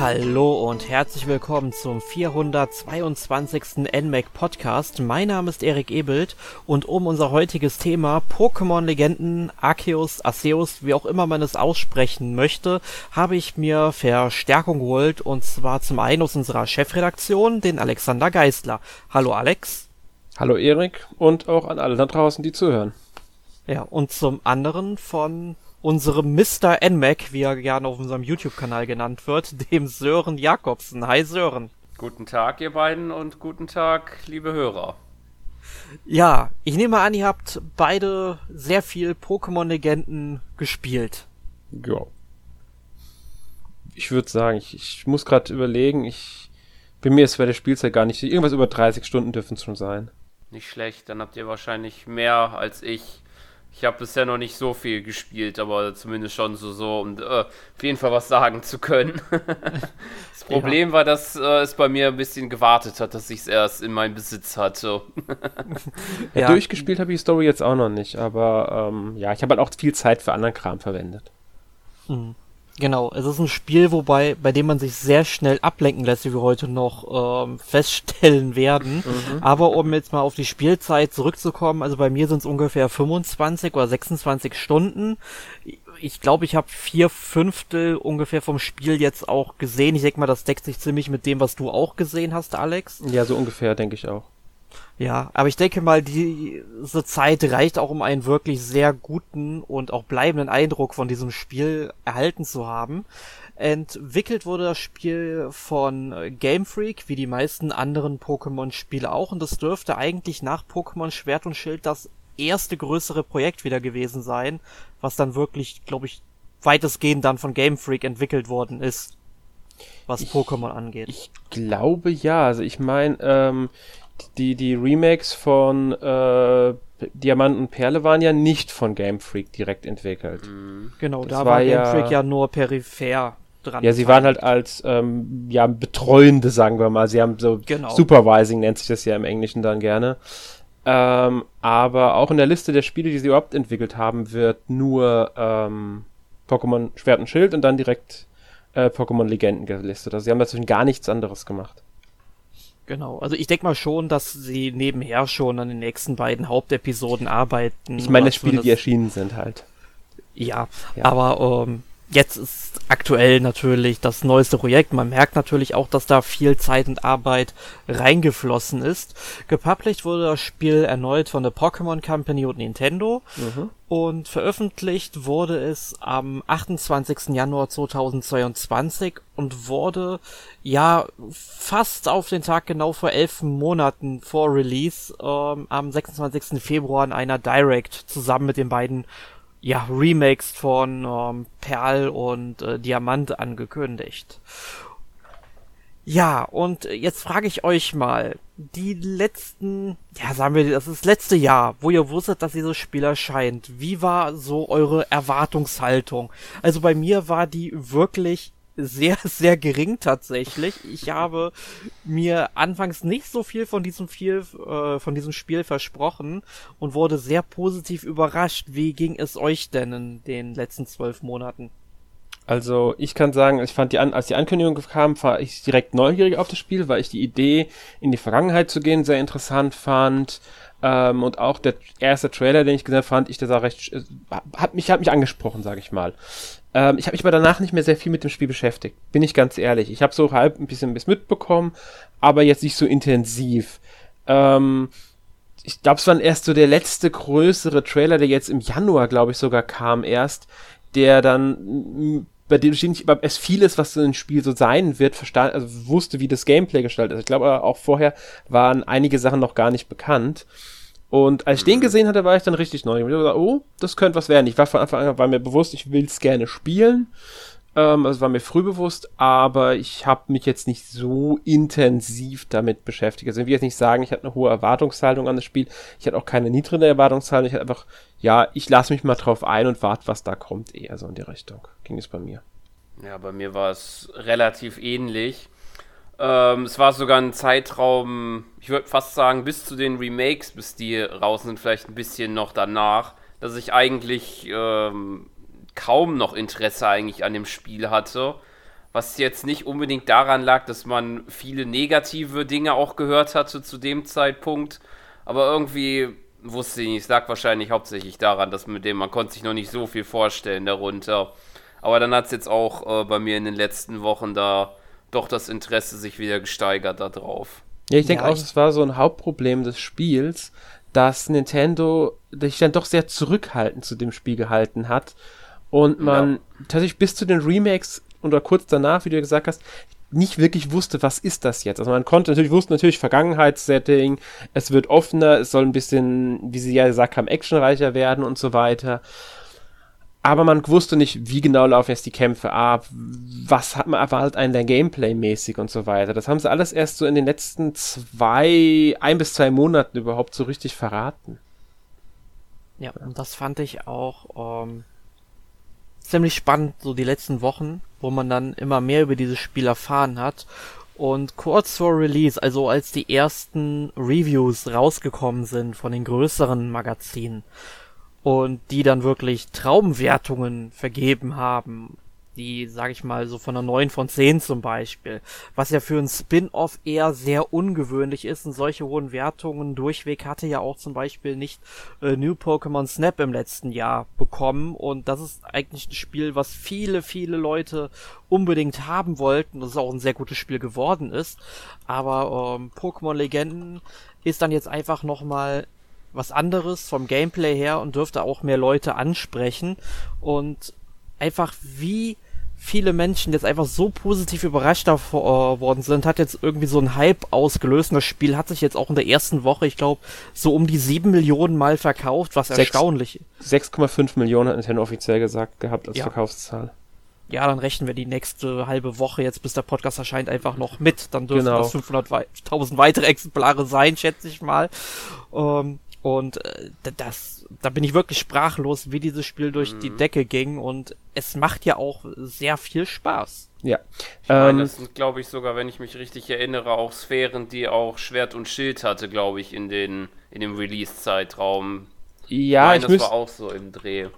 Hallo und herzlich willkommen zum 422. NMAC Podcast. Mein Name ist Erik Ebelt und um unser heutiges Thema Pokémon Legenden, Arceus, Arceus, wie auch immer man es aussprechen möchte, habe ich mir Verstärkung geholt und zwar zum einen aus unserer Chefredaktion, den Alexander Geisler. Hallo Alex. Hallo Erik und auch an alle da draußen, die zuhören. Ja, und zum anderen von unserem Mr. NMAC, wie er gerne auf unserem YouTube-Kanal genannt wird, dem Sören Jakobsen. Hi Sören. Guten Tag, ihr beiden, und guten Tag, liebe Hörer. Ja, ich nehme an, ihr habt beide sehr viel Pokémon-Legenden gespielt. Ja. Ich würde sagen, ich, ich muss gerade überlegen, ich bei mir ist bei der Spielzeit gar nicht, irgendwas über 30 Stunden dürfen es schon sein. Nicht schlecht, dann habt ihr wahrscheinlich mehr als ich. Ich habe bisher noch nicht so viel gespielt, aber zumindest schon so, so um äh, auf jeden Fall was sagen zu können. das Problem ja. war, dass äh, es bei mir ein bisschen gewartet hat, dass ich es erst in meinem Besitz hatte. ja, ja, durchgespielt habe ich die Story jetzt auch noch nicht, aber ähm, ja, ich habe halt auch viel Zeit für anderen Kram verwendet. Mhm. Genau, es ist ein Spiel, wobei, bei dem man sich sehr schnell ablenken lässt, wie wir heute noch ähm, feststellen werden. Mhm. Aber um jetzt mal auf die Spielzeit zurückzukommen, also bei mir sind es ungefähr 25 oder 26 Stunden. Ich glaube, ich habe vier Fünftel ungefähr vom Spiel jetzt auch gesehen. Ich denke mal, das deckt sich ziemlich mit dem, was du auch gesehen hast, Alex. Ja, so ungefähr, denke ich auch. Ja, aber ich denke mal, diese Zeit reicht auch, um einen wirklich sehr guten und auch bleibenden Eindruck von diesem Spiel erhalten zu haben. Entwickelt wurde das Spiel von Game Freak, wie die meisten anderen Pokémon-Spiele auch, und das dürfte eigentlich nach Pokémon Schwert und Schild das erste größere Projekt wieder gewesen sein, was dann wirklich, glaube ich, weitestgehend dann von Game Freak entwickelt worden ist, was Pokémon angeht. Ich glaube ja, also ich meine, ähm, die, die Remakes von äh, Diamant und Perle waren ja nicht von Game Freak direkt entwickelt. Mhm. Genau, das da war, Game ja, Freak ja nur peripher dran. Ja, sie waren halt als ähm, ja, Betreuende, sagen wir mal. Sie haben so genau. Supervising nennt sich das ja im Englischen dann gerne. Ähm, aber auch in der Liste der Spiele, die sie überhaupt entwickelt haben, wird nur ähm, Pokémon Schwert und Schild und dann direkt äh, Pokémon Legenden gelistet. Also sie haben dazwischen gar nichts anderes gemacht. Genau, also ich denke mal schon, dass sie nebenher schon an den nächsten beiden Hauptepisoden arbeiten. Ich meine, Spiele, die erschienen sind halt. Ja, ja. aber ähm, jetzt ist aktuell natürlich das neueste Projekt. Man merkt natürlich auch, dass da viel Zeit und Arbeit reingeflossen ist. Gepublished wurde das Spiel erneut von der Pokémon Company und Nintendo. Mhm. Und veröffentlicht wurde es am 28. Januar 2022 und wurde ja fast auf den Tag genau vor elf Monaten vor Release ähm, am 26. Februar in einer Direct zusammen mit den beiden ja, Remakes von ähm, Perl und äh, Diamant angekündigt. Ja, und jetzt frage ich euch mal, die letzten, ja, sagen wir, das ist das letzte Jahr, wo ihr wusstet, dass dieses Spiel erscheint. Wie war so eure Erwartungshaltung? Also bei mir war die wirklich sehr, sehr gering tatsächlich. Ich habe mir anfangs nicht so viel von diesem viel, äh, von diesem Spiel versprochen und wurde sehr positiv überrascht. Wie ging es euch denn in den letzten zwölf Monaten? Also ich kann sagen, ich fand die An als die Ankündigung kam, war ich direkt neugierig auf das Spiel, weil ich die Idee, in die Vergangenheit zu gehen, sehr interessant fand. Ähm, und auch der erste Trailer, den ich gesehen fand, ich der sah recht, äh, hat mich, hat mich angesprochen, sage ich mal. Ähm, ich habe mich aber danach nicht mehr sehr viel mit dem Spiel beschäftigt, bin ich ganz ehrlich. Ich habe so halb ein bisschen was mitbekommen, aber jetzt nicht so intensiv. Ähm, ich glaube, es war erst so der letzte größere Trailer, der jetzt im Januar, glaube ich, sogar kam erst, der dann bei dem ich es vieles, was so ein Spiel so sein wird, verstand, also wusste, wie das Gameplay gestaltet ist. Ich glaube aber auch vorher waren einige Sachen noch gar nicht bekannt. Und als ich den mhm. gesehen hatte, war ich dann richtig neu. Ich habe gesagt, oh, das könnte was werden. Ich war von Anfang an war mir bewusst, ich will es gerne spielen. Ähm, also war mir früh bewusst, aber ich habe mich jetzt nicht so intensiv damit beschäftigt. Also ich will jetzt nicht sagen, ich hatte eine hohe Erwartungshaltung an das Spiel. Ich hatte auch keine niedrige Erwartungshaltung. Ich hatte einfach, ja, ich lasse mich mal drauf ein und warte, was da kommt. Eher so in die Richtung. Ging es bei mir. Ja, bei mir war es relativ ähnlich. Ähm, es war sogar ein Zeitraum, ich würde fast sagen, bis zu den Remakes, bis die raus sind, vielleicht ein bisschen noch danach, dass ich eigentlich ähm, kaum noch Interesse eigentlich an dem Spiel hatte. Was jetzt nicht unbedingt daran lag, dass man viele negative Dinge auch gehört hatte zu dem Zeitpunkt. Aber irgendwie wusste ich nicht, es lag wahrscheinlich hauptsächlich daran, dass mit dem man konnte sich noch nicht so viel vorstellen darunter. Aber dann hat es jetzt auch äh, bei mir in den letzten Wochen da doch das Interesse sich wieder gesteigert darauf. Ja, ich denke ja, auch, es war so ein Hauptproblem des Spiels, dass Nintendo sich dann doch sehr zurückhaltend zu dem Spiel gehalten hat und man ja. tatsächlich bis zu den Remakes oder kurz danach, wie du gesagt hast, nicht wirklich wusste, was ist das jetzt. Also man konnte natürlich, wusste natürlich Vergangenheitssetting, es wird offener, es soll ein bisschen, wie sie ja gesagt haben, actionreicher werden und so weiter aber man wusste nicht, wie genau laufen jetzt die Kämpfe ab, was hat man erwartet einen der Gameplay-mäßig und so weiter. Das haben sie alles erst so in den letzten zwei, ein bis zwei Monaten überhaupt so richtig verraten. Ja, und das fand ich auch ähm, ziemlich spannend, so die letzten Wochen, wo man dann immer mehr über dieses Spiel erfahren hat. Und kurz vor Release, also als die ersten Reviews rausgekommen sind von den größeren Magazinen, und die dann wirklich Traumwertungen vergeben haben, die, sag ich mal, so von einer 9 von 10 zum Beispiel, was ja für ein Spin-off eher sehr ungewöhnlich ist. Und solche hohen Wertungen durchweg hatte ja auch zum Beispiel nicht äh, New Pokémon Snap im letzten Jahr bekommen. Und das ist eigentlich ein Spiel, was viele, viele Leute unbedingt haben wollten, das ist auch ein sehr gutes Spiel geworden ist, aber ähm, Pokémon Legenden ist dann jetzt einfach nochmal was anderes vom Gameplay her und dürfte auch mehr Leute ansprechen. Und einfach wie viele Menschen jetzt einfach so positiv überrascht äh, worden sind, hat jetzt irgendwie so ein Hype ausgelöst. Und das Spiel hat sich jetzt auch in der ersten Woche, ich glaube, so um die sieben Millionen Mal verkauft, was Sechs, erstaunlich ist. 6,5 Millionen hat Nintendo offiziell gesagt gehabt als ja. Verkaufszahl. Ja, dann rechnen wir die nächste halbe Woche jetzt, bis der Podcast erscheint, einfach noch mit. Dann dürfen genau. das 500.000 weitere Exemplare sein, schätze ich mal. Ähm, und äh, das, da bin ich wirklich sprachlos, wie dieses Spiel durch mhm. die Decke ging. Und es macht ja auch sehr viel Spaß. Ja. Ich meine, ähm, das sind, glaube ich, sogar, wenn ich mich richtig erinnere, auch Sphären, die auch Schwert und Schild hatte, glaube ich, in, den, in dem Release-Zeitraum. Ja, ich, meine, ich das war auch so im Dreh.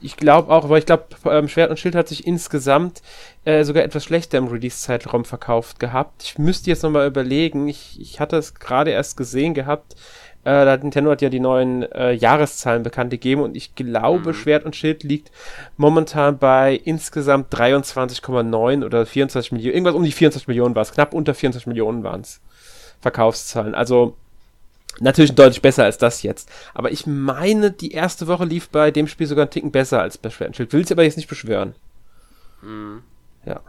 Ich glaube auch, aber ich glaube, ähm, Schwert und Schild hat sich insgesamt äh, sogar etwas schlechter im Release-Zeitraum verkauft gehabt. Ich müsste jetzt nochmal überlegen. Ich, ich hatte es gerade erst gesehen gehabt. Äh, Nintendo hat ja die neuen äh, Jahreszahlen bekannt gegeben und ich glaube, mhm. Schwert und Schild liegt momentan bei insgesamt 23,9 oder 24 Millionen, irgendwas um die 24 Millionen war es, knapp unter 24 Millionen waren es Verkaufszahlen. Also natürlich deutlich besser als das jetzt. Aber ich meine, die erste Woche lief bei dem Spiel sogar einen Ticken besser als bei Schwert und Schild. Will es aber jetzt nicht beschwören. Mhm. Ja.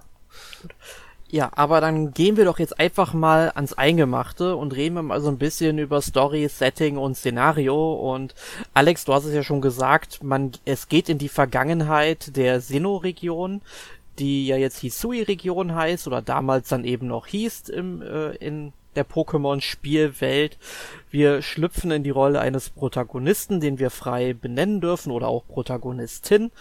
Ja, aber dann gehen wir doch jetzt einfach mal ans Eingemachte und reden wir mal so ein bisschen über Story, Setting und Szenario. Und Alex, du hast es ja schon gesagt, man, es geht in die Vergangenheit der Sinnoh-Region, die ja jetzt Hisui-Region heißt oder damals dann eben noch hieß im, äh, in der Pokémon-Spielwelt. Wir schlüpfen in die Rolle eines Protagonisten, den wir frei benennen dürfen oder auch Protagonistin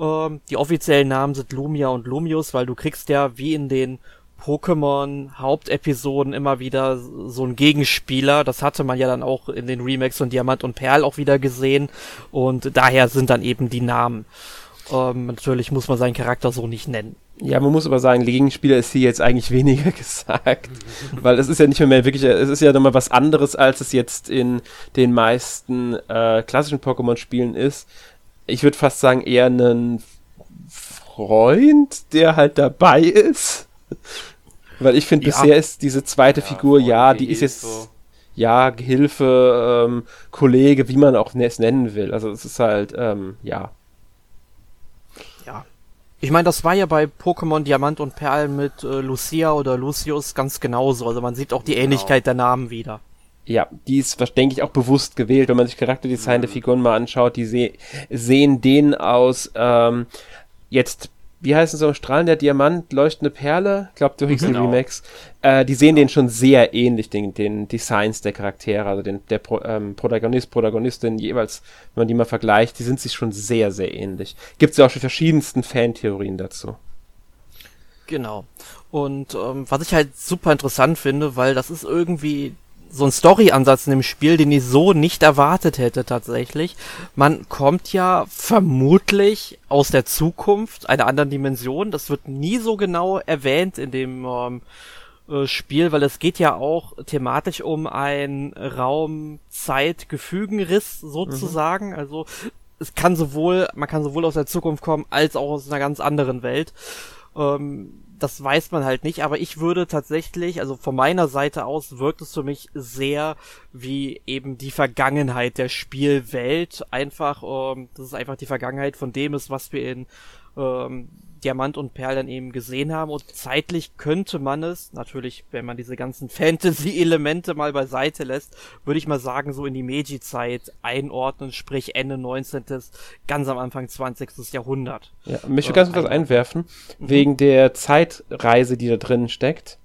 ähm, die offiziellen Namen sind Lumia und Lumius, weil du kriegst ja wie in den Pokémon Hauptepisoden immer wieder so ein Gegenspieler. Das hatte man ja dann auch in den Remakes von Diamant und Perl auch wieder gesehen. Und daher sind dann eben die Namen. Ähm, natürlich muss man seinen Charakter so nicht nennen. Ja, man muss aber sagen, Gegenspieler ist hier jetzt eigentlich weniger gesagt, weil es ist ja nicht mehr, mehr wirklich, es ist ja nochmal was anderes, als es jetzt in den meisten äh, klassischen Pokémon-Spielen ist ich würde fast sagen, eher einen Freund, der halt dabei ist. Weil ich finde, ja. bisher ist diese zweite ja, Figur, ja, die ist jetzt, so. ja, Gehilfe, ähm, Kollege, wie man auch es nennen will. Also es ist halt, ähm, ja. Ja. Ich meine, das war ja bei Pokémon Diamant und Perl mit äh, Lucia oder Lucius ganz genauso. Also man sieht auch die genau. Ähnlichkeit der Namen wieder. Ja, die ist, denke ich, auch bewusst gewählt, wenn man sich Charakterdesign mhm. der Figuren mal anschaut, die se sehen den aus, ähm, jetzt, wie heißen so, Strahlen der Diamant, leuchtende Perle, ich glaube, durch genau. Remax, äh, die sehen genau. denen schon sehr ähnlich, den, den Designs der Charaktere, also den, der Pro, ähm, Protagonist, Protagonistin, jeweils, wenn man die mal vergleicht, die sind sich schon sehr, sehr ähnlich. Gibt es ja auch schon verschiedensten Fantheorien dazu. Genau. Und ähm, was ich halt super interessant finde, weil das ist irgendwie so ein Story-Ansatz in dem Spiel, den ich so nicht erwartet hätte tatsächlich. Man kommt ja vermutlich aus der Zukunft, einer anderen Dimension. Das wird nie so genau erwähnt in dem ähm, äh, Spiel, weil es geht ja auch thematisch um ein Raum-Zeit-Gefügenriss sozusagen. Mhm. Also es kann sowohl, man kann sowohl aus der Zukunft kommen, als auch aus einer ganz anderen Welt. Ähm, das weiß man halt nicht, aber ich würde tatsächlich, also von meiner Seite aus wirkt es für mich sehr wie eben die Vergangenheit der Spielwelt. Einfach, ähm, das ist einfach die Vergangenheit von dem ist, was wir in ähm, Diamant und Perl dann eben gesehen haben. Und zeitlich könnte man es, natürlich, wenn man diese ganzen Fantasy-Elemente mal beiseite lässt, würde ich mal sagen, so in die Meiji-Zeit einordnen, sprich Ende 19. ganz am Anfang 20. Jahrhundert. Ja, möchte äh, ganz kurz was einwerfen, mhm. wegen der Zeitreise, die da drin steckt.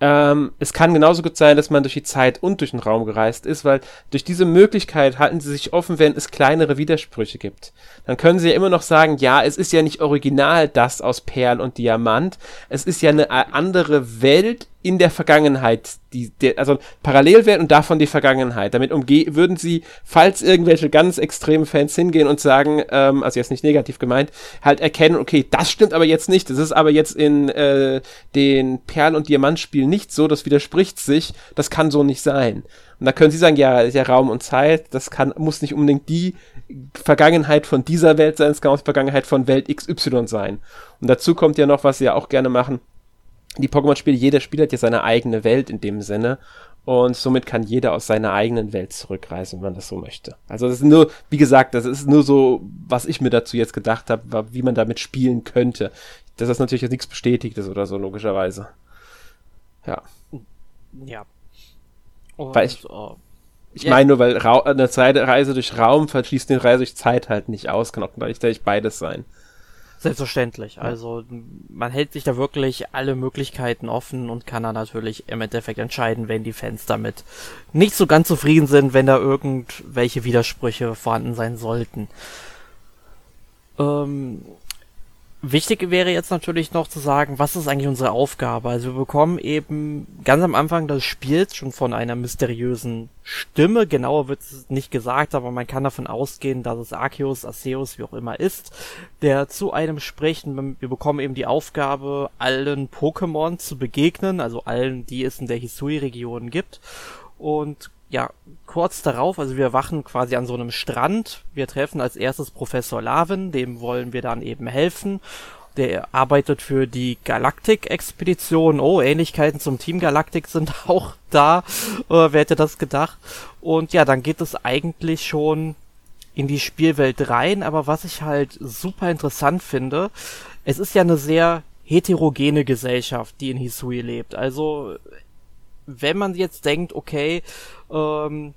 Ähm, es kann genauso gut sein, dass man durch die Zeit und durch den Raum gereist ist, weil durch diese Möglichkeit halten sie sich offen, wenn es kleinere Widersprüche gibt. Dann können sie ja immer noch sagen, ja, es ist ja nicht original das aus Perl und Diamant, es ist ja eine andere Welt in der Vergangenheit, die, der, also Parallelwelt und davon die Vergangenheit. Damit würden sie, falls irgendwelche ganz extremen Fans hingehen und sagen, ähm, also jetzt nicht negativ gemeint, halt erkennen, okay, das stimmt aber jetzt nicht. Das ist aber jetzt in äh, den Perl- und Diamantspielen nicht so, das widerspricht sich, das kann so nicht sein. Und da können sie sagen, ja, ist ja Raum und Zeit, das kann, muss nicht unbedingt die Vergangenheit von dieser Welt sein, es kann auch die Vergangenheit von Welt XY sein. Und dazu kommt ja noch, was sie ja auch gerne machen, die Pokémon-Spiele, jeder Spieler hat ja seine eigene Welt in dem Sinne. Und somit kann jeder aus seiner eigenen Welt zurückreisen, wenn man das so möchte. Also das ist nur, wie gesagt, das ist nur so, was ich mir dazu jetzt gedacht habe, wie man damit spielen könnte. Das ist natürlich jetzt nichts Bestätigtes oder so, logischerweise. Ja. Ja. Und, weil ich, uh, ich yeah. meine nur, weil Ra eine Zeitreise durch Raum verschließt eine Reise durch Zeit halt nicht aus, kann auch gleichzeitig beides sein. Selbstverständlich. Also man hält sich da wirklich alle Möglichkeiten offen und kann dann natürlich im Endeffekt entscheiden, wenn die Fans damit nicht so ganz zufrieden sind, wenn da irgendwelche Widersprüche vorhanden sein sollten. Ähm, Wichtig wäre jetzt natürlich noch zu sagen, was ist eigentlich unsere Aufgabe? Also wir bekommen eben ganz am Anfang des Spiels schon von einer mysteriösen Stimme, genauer wird es nicht gesagt, aber man kann davon ausgehen, dass es Arceus, Arceus, wie auch immer ist, der zu einem spricht. Wir bekommen eben die Aufgabe, allen Pokémon zu begegnen, also allen, die es in der Hisui-Region gibt. Und ja, kurz darauf, also wir wachen quasi an so einem Strand. Wir treffen als erstes Professor Lavin, dem wollen wir dann eben helfen. Der arbeitet für die Galaktik-Expedition. Oh, Ähnlichkeiten zum Team Galaktik sind auch da. Äh, wer hätte das gedacht? Und ja, dann geht es eigentlich schon in die Spielwelt rein. Aber was ich halt super interessant finde, es ist ja eine sehr heterogene Gesellschaft, die in Hisui lebt. Also wenn man jetzt denkt, okay, ähm,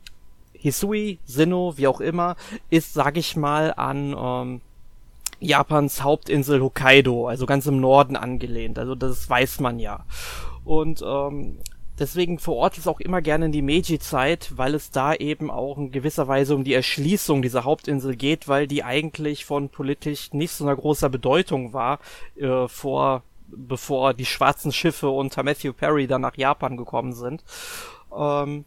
Hisui, Sinnoh, wie auch immer, ist, sag ich mal, an ähm, Japans Hauptinsel Hokkaido, also ganz im Norden angelehnt. Also das weiß man ja. Und ähm, deswegen verorte ich es auch immer gerne in die Meiji-Zeit, weil es da eben auch in gewisser Weise um die Erschließung dieser Hauptinsel geht, weil die eigentlich von politisch nicht so einer großer Bedeutung war äh, vor bevor die schwarzen Schiffe unter Matthew Perry dann nach Japan gekommen sind. Ähm,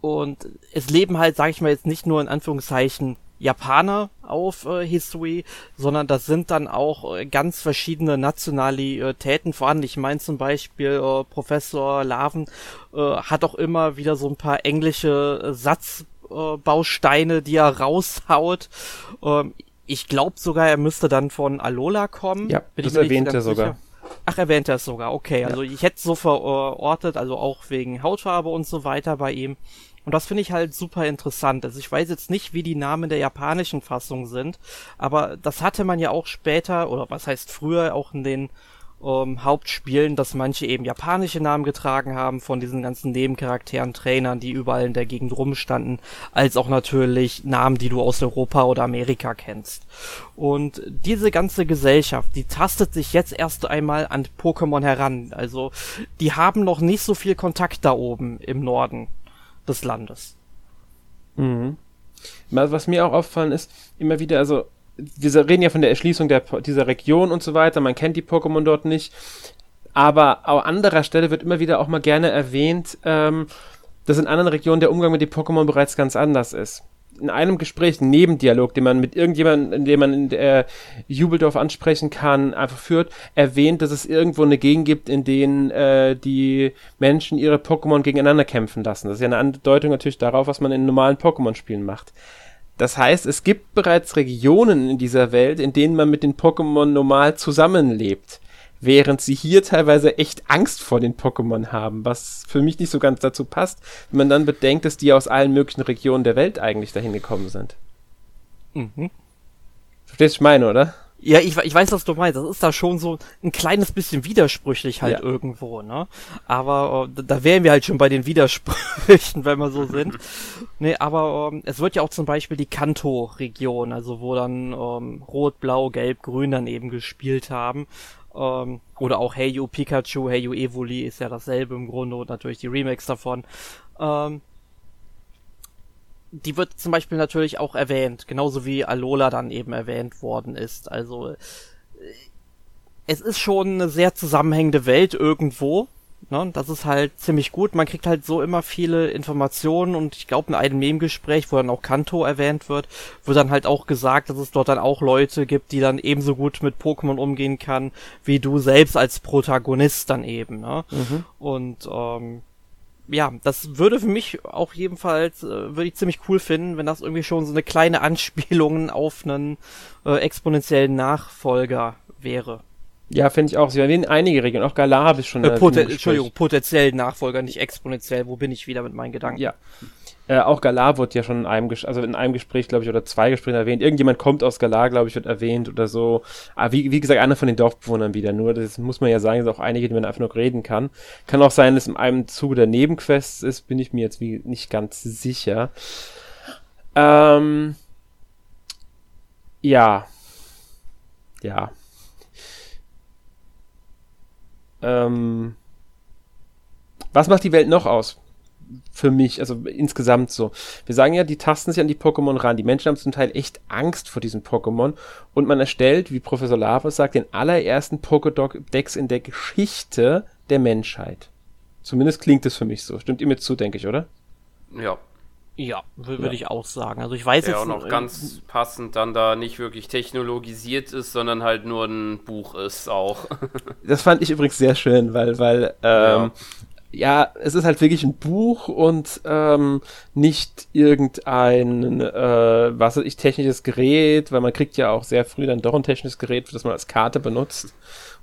und es leben halt, sag ich mal jetzt nicht nur in Anführungszeichen Japaner auf äh, Hisui, sondern das sind dann auch äh, ganz verschiedene Nationalitäten vorhanden. Ich meine zum Beispiel äh, Professor Laven äh, hat auch immer wieder so ein paar englische Satzbausteine, die er raushaut. Ähm, ich glaube sogar, er müsste dann von Alola kommen. Ja, Bin das erwähnt er sogar. Ach, erwähnt er es sogar, okay. Also ja. ich hätte es so verortet, also auch wegen Hautfarbe und so weiter bei ihm. Und das finde ich halt super interessant. Also ich weiß jetzt nicht, wie die Namen der japanischen Fassung sind, aber das hatte man ja auch später, oder was heißt früher, auch in den ähm, Hauptspielen, dass manche eben japanische Namen getragen haben von diesen ganzen Nebencharakteren, Trainern, die überall in der Gegend rumstanden, als auch natürlich Namen, die du aus Europa oder Amerika kennst. Und diese ganze Gesellschaft, die tastet sich jetzt erst einmal an Pokémon heran. Also die haben noch nicht so viel Kontakt da oben im Norden des Landes. Mhm. Was mir auch auffallen ist, immer wieder, also wir reden ja von der Erschließung der, dieser Region und so weiter, man kennt die Pokémon dort nicht, aber an anderer Stelle wird immer wieder auch mal gerne erwähnt, ähm, dass in anderen Regionen der Umgang mit den Pokémon bereits ganz anders ist. In einem Gespräch, einen Nebendialog, den man mit irgendjemandem, den man in der Jubeldorf ansprechen kann, einfach führt, erwähnt, dass es irgendwo eine Gegend gibt, in denen äh, die Menschen ihre Pokémon gegeneinander kämpfen lassen. Das ist ja eine Andeutung natürlich darauf, was man in normalen Pokémon-Spielen macht. Das heißt, es gibt bereits Regionen in dieser Welt, in denen man mit den Pokémon normal zusammenlebt während sie hier teilweise echt Angst vor den Pokémon haben, was für mich nicht so ganz dazu passt, wenn man dann bedenkt, dass die aus allen möglichen Regionen der Welt eigentlich dahin gekommen sind. Mhm. Verstehst du, ich meine, oder? Ja, ich, ich weiß, was du meinst. Das ist da schon so ein kleines bisschen widersprüchlich halt ja. irgendwo, ne? Aber äh, da wären wir halt schon bei den Widersprüchen, wenn wir so sind. nee, aber ähm, es wird ja auch zum Beispiel die Kanto-Region, also wo dann ähm, Rot, Blau, Gelb, Grün dann eben gespielt haben. Ähm, oder auch Hey You Pikachu, Hey You Evoli ist ja dasselbe im Grunde und natürlich die Remakes davon. Ähm, die wird zum Beispiel natürlich auch erwähnt, genauso wie Alola dann eben erwähnt worden ist. Also äh, es ist schon eine sehr zusammenhängende Welt irgendwo, Ne? Das ist halt ziemlich gut. Man kriegt halt so immer viele Informationen und ich glaube in einem Nebengespräch, wo dann auch Kanto erwähnt wird, wird dann halt auch gesagt, dass es dort dann auch Leute gibt, die dann ebenso gut mit Pokémon umgehen kann, wie du selbst als Protagonist dann eben. Ne? Mhm. Und ähm, ja, das würde für mich auch jedenfalls, äh, würde ich ziemlich cool finden, wenn das irgendwie schon so eine kleine Anspielung auf einen äh, exponentiellen Nachfolger wäre. Ja, finde ich auch. Sie erwähnen einige Regionen. Auch Galar habe ich schon. Äh, poten Entschuldigung, potenziell Nachfolger, nicht exponentiell. Wo bin ich wieder mit meinen Gedanken? Ja. Äh, auch Galar wird ja schon in einem, Ges also in einem Gespräch, glaube ich, oder zwei Gesprächen erwähnt. Irgendjemand kommt aus Galar, glaube ich, wird erwähnt oder so. Aber wie, wie gesagt, einer von den Dorfbewohnern wieder. Nur, das muss man ja sagen, dass auch einige, die man einfach noch reden kann. Kann auch sein, dass in einem Zuge der Nebenquests ist, bin ich mir jetzt wie nicht ganz sicher. Ähm, ja. Ja. Ähm, was macht die Welt noch aus? Für mich, also insgesamt so. Wir sagen ja, die tasten sich an die Pokémon ran. Die Menschen haben zum Teil echt Angst vor diesen Pokémon. Und man erstellt, wie Professor Lavas sagt, den allerersten Pokédex in der Geschichte der Menschheit. Zumindest klingt es für mich so. Stimmt ihr mir zu, denke ich, oder? Ja, ja, würde ja. ich auch sagen. Also ich weiß ja, jetzt auch noch ganz passend dann da nicht wirklich technologisiert ist, sondern halt nur ein Buch ist auch. das fand ich übrigens sehr schön, weil, weil, ähm, ja. Ja es ist halt wirklich ein Buch und ähm, nicht irgendein, äh, was weiß ich, technisches Gerät, weil man kriegt ja auch sehr früh dann doch ein technisches Gerät, das man als Karte benutzt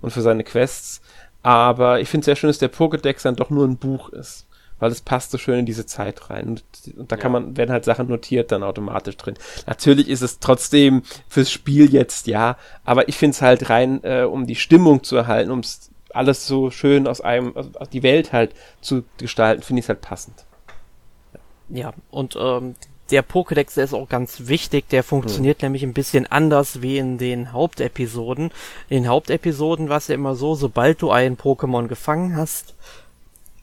und für seine Quests. Aber ich finde es sehr schön, dass der Pokédex dann doch nur ein Buch ist weil es passt so schön in diese Zeit rein. Und, und da ja. kann man, werden halt Sachen notiert dann automatisch drin. Natürlich ist es trotzdem fürs Spiel jetzt, ja, aber ich finde es halt rein, äh, um die Stimmung zu erhalten, um alles so schön aus einem, also die Welt halt zu gestalten, finde ich es halt passend. Ja, und ähm, der Pokédex, der ist auch ganz wichtig, der funktioniert hm. nämlich ein bisschen anders wie in den Hauptepisoden. In den Hauptepisoden war es ja immer so, sobald du einen Pokémon gefangen hast,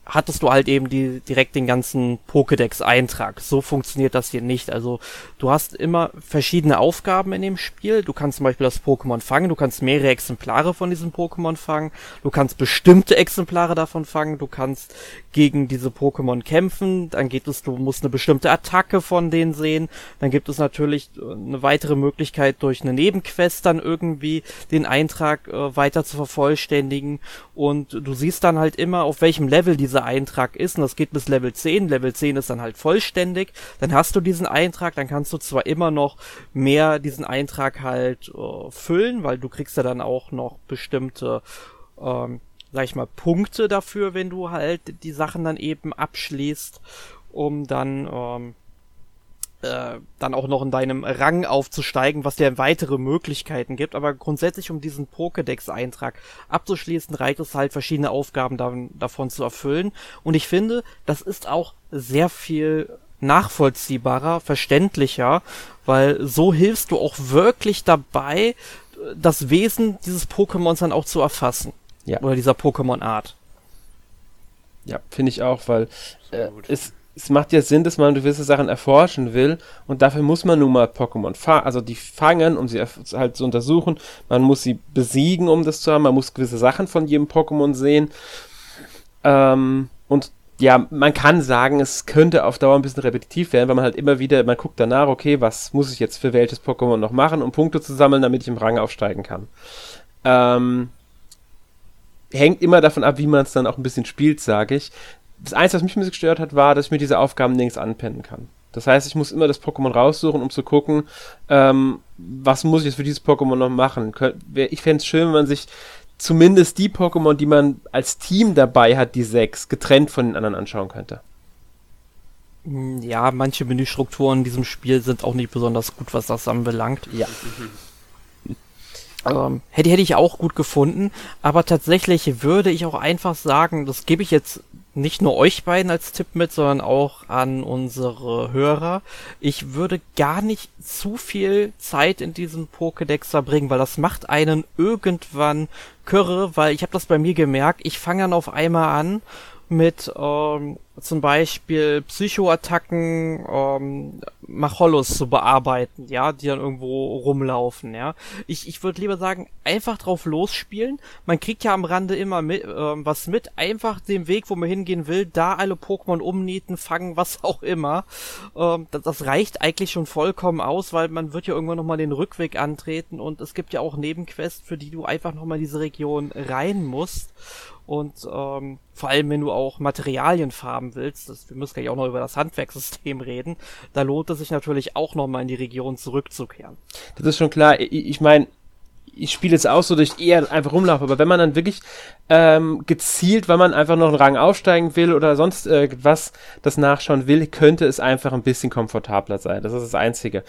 hattest du halt eben die, direkt den ganzen Pokédex-Eintrag. So funktioniert das hier nicht. Also du hast immer verschiedene Aufgaben in dem Spiel. Du kannst zum Beispiel das Pokémon fangen, du kannst mehrere Exemplare von diesem Pokémon fangen, du kannst bestimmte Exemplare davon fangen, du kannst gegen diese Pokémon kämpfen, dann geht es, du musst eine bestimmte Attacke von denen sehen, dann gibt es natürlich äh, eine weitere Möglichkeit durch eine Nebenquest dann irgendwie den Eintrag äh, weiter zu vervollständigen. Und du siehst dann halt immer, auf welchem Level diese dieser Eintrag ist, und das geht bis Level 10, Level 10 ist dann halt vollständig, dann hast du diesen Eintrag, dann kannst du zwar immer noch mehr diesen Eintrag halt äh, füllen, weil du kriegst ja dann auch noch bestimmte, ähm, sag ich mal, Punkte dafür, wenn du halt die Sachen dann eben abschließt, um dann, ähm, äh, dann auch noch in deinem Rang aufzusteigen, was dir weitere Möglichkeiten gibt. Aber grundsätzlich, um diesen Pokédex-Eintrag abzuschließen, reicht es halt, verschiedene Aufgaben da, davon zu erfüllen. Und ich finde, das ist auch sehr viel nachvollziehbarer, verständlicher, weil so hilfst du auch wirklich dabei, das Wesen dieses Pokémons dann auch zu erfassen. Ja. Oder dieser Pokémon-Art. Ja, finde ich auch, weil äh, es, es macht ja Sinn, dass man gewisse Sachen erforschen will und dafür muss man nun mal Pokémon fangen, also die fangen, um sie halt zu untersuchen. Man muss sie besiegen, um das zu haben. Man muss gewisse Sachen von jedem Pokémon sehen. Ähm, und ja, man kann sagen, es könnte auf Dauer ein bisschen repetitiv werden, weil man halt immer wieder, man guckt danach, okay, was muss ich jetzt für welches Pokémon noch machen, um Punkte zu sammeln, damit ich im Rang aufsteigen kann. Ähm, hängt immer davon ab, wie man es dann auch ein bisschen spielt, sage ich. Das Einzige, was mich ein bisschen gestört hat, war, dass ich mir diese Aufgaben links anpennen kann. Das heißt, ich muss immer das Pokémon raussuchen, um zu gucken, ähm, was muss ich jetzt für dieses Pokémon noch machen. Ich fände es schön, wenn man sich zumindest die Pokémon, die man als Team dabei hat, die sechs, getrennt von den anderen anschauen könnte. Hm, ja, manche Menüstrukturen in diesem Spiel sind auch nicht besonders gut, was das anbelangt. Ja. Ähm, hätte, hätte ich auch gut gefunden, aber tatsächlich würde ich auch einfach sagen, das gebe ich jetzt nicht nur euch beiden als Tipp mit, sondern auch an unsere Hörer. Ich würde gar nicht zu viel Zeit in diesem Pokédex verbringen, weil das macht einen irgendwann Kürre, weil ich habe das bei mir gemerkt, ich fange dann auf einmal an mit ähm, zum Beispiel Psychoattacken ähm, Machollos zu bearbeiten, ja, die dann irgendwo rumlaufen, ja. Ich, ich würde lieber sagen, einfach drauf losspielen. Man kriegt ja am Rande immer mit, ähm, was mit, einfach den Weg, wo man hingehen will, da alle Pokémon umnieten, fangen, was auch immer. Ähm, das, das reicht eigentlich schon vollkommen aus, weil man wird ja irgendwann nochmal den Rückweg antreten und es gibt ja auch Nebenquests, für die du einfach nochmal diese Region rein musst. Und ähm, vor allem, wenn du auch Materialien farben willst, das, wir müssen gleich auch noch über das Handwerkssystem reden, da lohnt es sich natürlich auch nochmal in die Region zurückzukehren. Das ist schon klar. Ich, ich meine, ich spiele es auch so, dass ich eher einfach rumlaufe, aber wenn man dann wirklich ähm, gezielt, weil man einfach noch einen Rang aufsteigen will oder sonst irgendwas das nachschauen will, könnte es einfach ein bisschen komfortabler sein. Das ist das Einzige.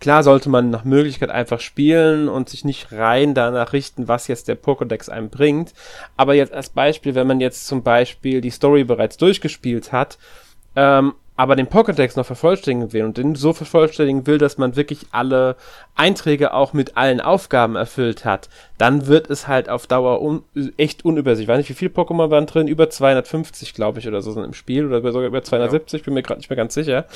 Klar sollte man nach Möglichkeit einfach spielen und sich nicht rein danach richten, was jetzt der Pokédex einem bringt. Aber jetzt als Beispiel, wenn man jetzt zum Beispiel die Story bereits durchgespielt hat, ähm, aber den Pokédex noch vervollständigen will und den so vervollständigen will, dass man wirklich alle Einträge auch mit allen Aufgaben erfüllt hat, dann wird es halt auf Dauer un echt unübersichtlich. Ich weiß nicht, wie viele Pokémon waren drin? Über 250, glaube ich, oder so sind im Spiel oder sogar über 270, ja. bin mir gerade nicht mehr ganz sicher.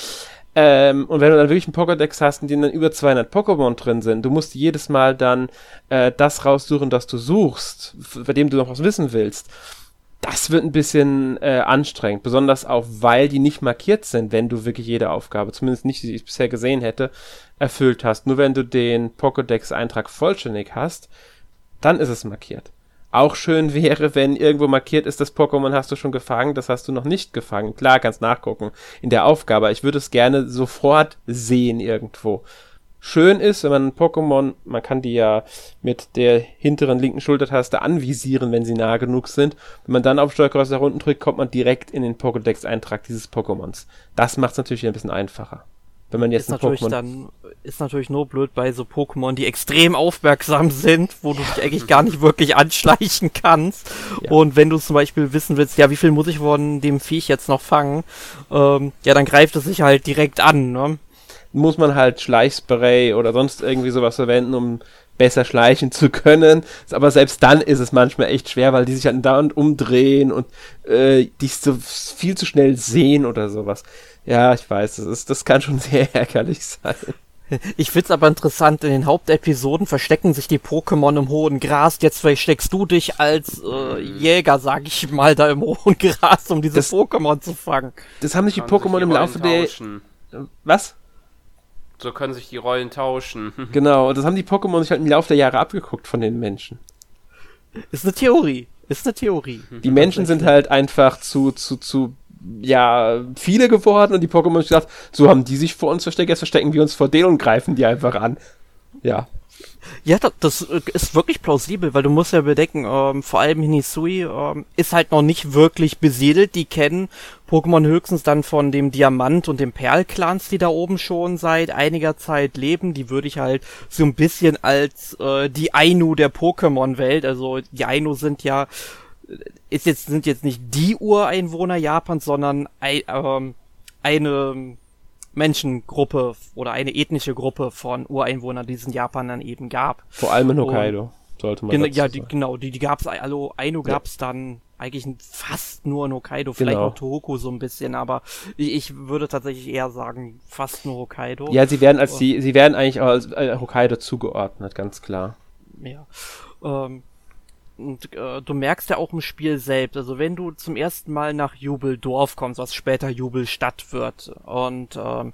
Ähm, und wenn du dann wirklich einen Pokédex hast, in dem dann über 200 Pokémon drin sind, du musst jedes Mal dann äh, das raussuchen, das du suchst, bei dem du noch was wissen willst das wird ein bisschen äh, anstrengend, besonders auch, weil die nicht markiert sind, wenn du wirklich jede Aufgabe, zumindest nicht, die ich bisher gesehen hätte, erfüllt hast. Nur wenn du den Pokédex-Eintrag vollständig hast, dann ist es markiert. Auch schön wäre, wenn irgendwo markiert ist, das Pokémon hast du schon gefangen, das hast du noch nicht gefangen. Klar, kannst nachgucken in der Aufgabe. Ich würde es gerne sofort sehen irgendwo schön ist, wenn man ein Pokémon, man kann die ja mit der hinteren linken Schultertaste anvisieren, wenn sie nah genug sind. Wenn man dann auf Steuerkreuz nach unten drückt, kommt man direkt in den Pokédex-Eintrag dieses Pokémons. Das macht es natürlich ein bisschen einfacher. Wenn man jetzt ist natürlich Pokémon dann ist natürlich nur blöd bei so Pokémon, die extrem aufmerksam sind, wo du dich eigentlich gar nicht wirklich anschleichen kannst. Ja. Und wenn du zum Beispiel wissen willst, ja, wie viel muss ich von dem Viech jetzt noch fangen, ähm, ja, dann greift es sich halt direkt an. Ne? Muss man halt Schleichspray oder sonst irgendwie sowas verwenden, um besser schleichen zu können. Aber selbst dann ist es manchmal echt schwer, weil die sich halt dauernd umdrehen und äh, dich so viel zu schnell sehen oder sowas. Ja, ich weiß, das, ist, das kann schon sehr ärgerlich sein. Ich find's aber interessant, in den Hauptepisoden verstecken sich die Pokémon im hohen Gras. Jetzt versteckst du dich als äh, Jäger, sag ich mal, da im hohen Gras, um diese das, Pokémon zu fangen. Das haben sich die Pokémon im Laufe der... Was? So können sich die Rollen tauschen. genau, und das haben die Pokémon sich halt im Laufe der Jahre abgeguckt von den Menschen. Ist eine Theorie. Ist eine Theorie. Die Menschen sind halt einfach zu, zu, zu, ja, viele geworden und die Pokémon haben gesagt, so haben die sich vor uns versteckt, jetzt verstecken wir uns vor denen und greifen die einfach an. Ja. Ja, das, das ist wirklich plausibel, weil du musst ja bedenken, ähm, vor allem Hinisui ähm, ist halt noch nicht wirklich besiedelt. Die kennen Pokémon höchstens dann von dem Diamant- und dem Perl-Clans, die da oben schon seit einiger Zeit leben. Die würde ich halt so ein bisschen als äh, die Ainu der Pokémon-Welt, also die Ainu sind ja, ist jetzt, sind jetzt nicht die Ureinwohner Japans, sondern ein, ähm, eine Menschengruppe oder eine ethnische Gruppe von Ureinwohnern, die es in Japan dann eben gab. Vor allem in Hokkaido, Und, sollte man dazu Ja, die, genau, die, die gab es, also Ainu gab es dann eigentlich fast nur in Hokkaido, vielleicht genau. noch Tohoku so ein bisschen, aber ich würde tatsächlich eher sagen, fast nur Hokkaido. Ja, sie werden als die, sie werden eigentlich als äh, Hokkaido zugeordnet, ganz klar. Ja. Ähm, Und äh, du merkst ja auch im Spiel selbst, also wenn du zum ersten Mal nach Jubeldorf kommst, was später Jubelstadt wird, und ähm,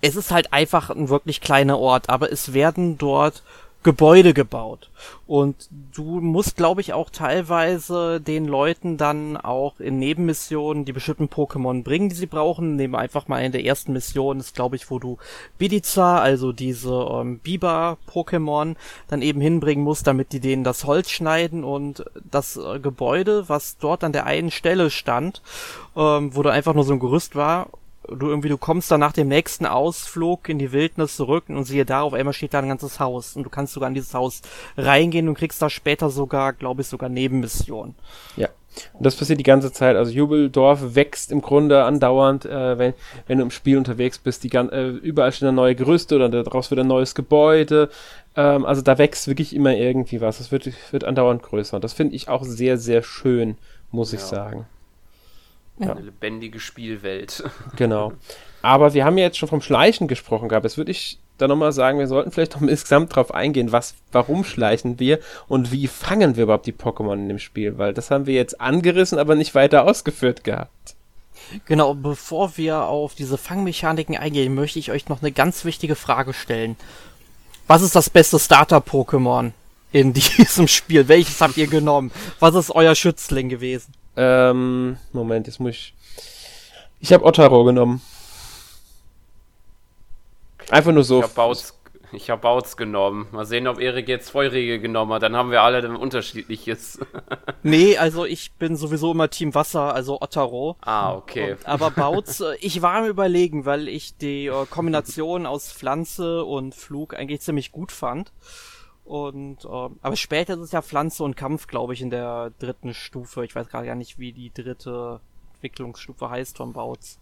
es ist halt einfach ein wirklich kleiner Ort, aber es werden dort Gebäude gebaut. Und du musst, glaube ich, auch teilweise den Leuten dann auch in Nebenmissionen die bestimmten Pokémon bringen, die sie brauchen. Nehmen einfach mal in der ersten Mission, ist, glaube ich, wo du Bidiza, also diese ähm, Biber-Pokémon, dann eben hinbringen musst, damit die denen das Holz schneiden und das äh, Gebäude, was dort an der einen Stelle stand, ähm, wo da einfach nur so ein Gerüst war, du irgendwie, du kommst dann nach dem nächsten Ausflug in die Wildnis zurück und siehe da, auf einmal steht da ein ganzes Haus und du kannst sogar in dieses Haus reingehen und kriegst da später sogar, glaube ich, sogar Nebenmissionen. Ja. Und das passiert die ganze Zeit. Also Jubeldorf wächst im Grunde andauernd, äh, wenn, wenn du im Spiel unterwegs bist. Die, äh, überall stehen neue Gerüste oder daraus wird ein neues Gebäude. Ähm, also da wächst wirklich immer irgendwie was. Es wird, wird andauernd größer. Und das finde ich auch sehr, sehr schön, muss ja. ich sagen. Ja. Eine lebendige Spielwelt. Genau. Aber wir haben ja jetzt schon vom Schleichen gesprochen gehabt. Jetzt würde ich da nochmal sagen, wir sollten vielleicht noch insgesamt drauf eingehen, was, warum schleichen wir und wie fangen wir überhaupt die Pokémon in dem Spiel, weil das haben wir jetzt angerissen, aber nicht weiter ausgeführt gehabt. Genau, bevor wir auf diese Fangmechaniken eingehen, möchte ich euch noch eine ganz wichtige Frage stellen. Was ist das beste Starter-Pokémon in diesem Spiel? Welches habt ihr genommen? Was ist euer Schützling gewesen? Ähm, Moment, jetzt muss ich. Ich habe Ottaro genommen. Einfach nur so. Ich habe Bautz, ich hab Bautz genommen. Mal sehen, ob Erik jetzt Feurige genommen hat. Dann haben wir alle ein unterschiedliches. nee, also ich bin sowieso immer Team Wasser, also Ottaro. Ah, okay. Und, aber Bautz, äh, ich war am überlegen, weil ich die äh, Kombination aus Pflanze und Flug eigentlich ziemlich gut fand. Und ähm, aber später ist es ja Pflanze und Kampf, glaube ich, in der dritten Stufe. Ich weiß gerade gar nicht, wie die dritte Entwicklungsstufe heißt von Bautz.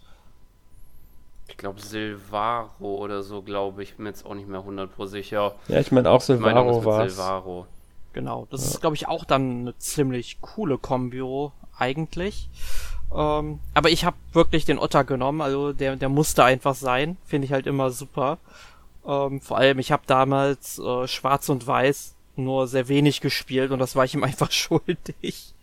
Ich glaube Silvaro oder so, glaube ich. Bin mir jetzt auch nicht mehr 100% sicher. Ja, ich meine auch Silvaro war Silvaro. Genau, das ja. ist, glaube ich, auch dann eine ziemlich coole Kombio eigentlich. Ähm, aber ich habe wirklich den Otter genommen, also der, der musste einfach sein. Finde ich halt immer super. Ähm, vor allem, ich habe damals äh, Schwarz und Weiß nur sehr wenig gespielt und das war ich ihm einfach schuldig.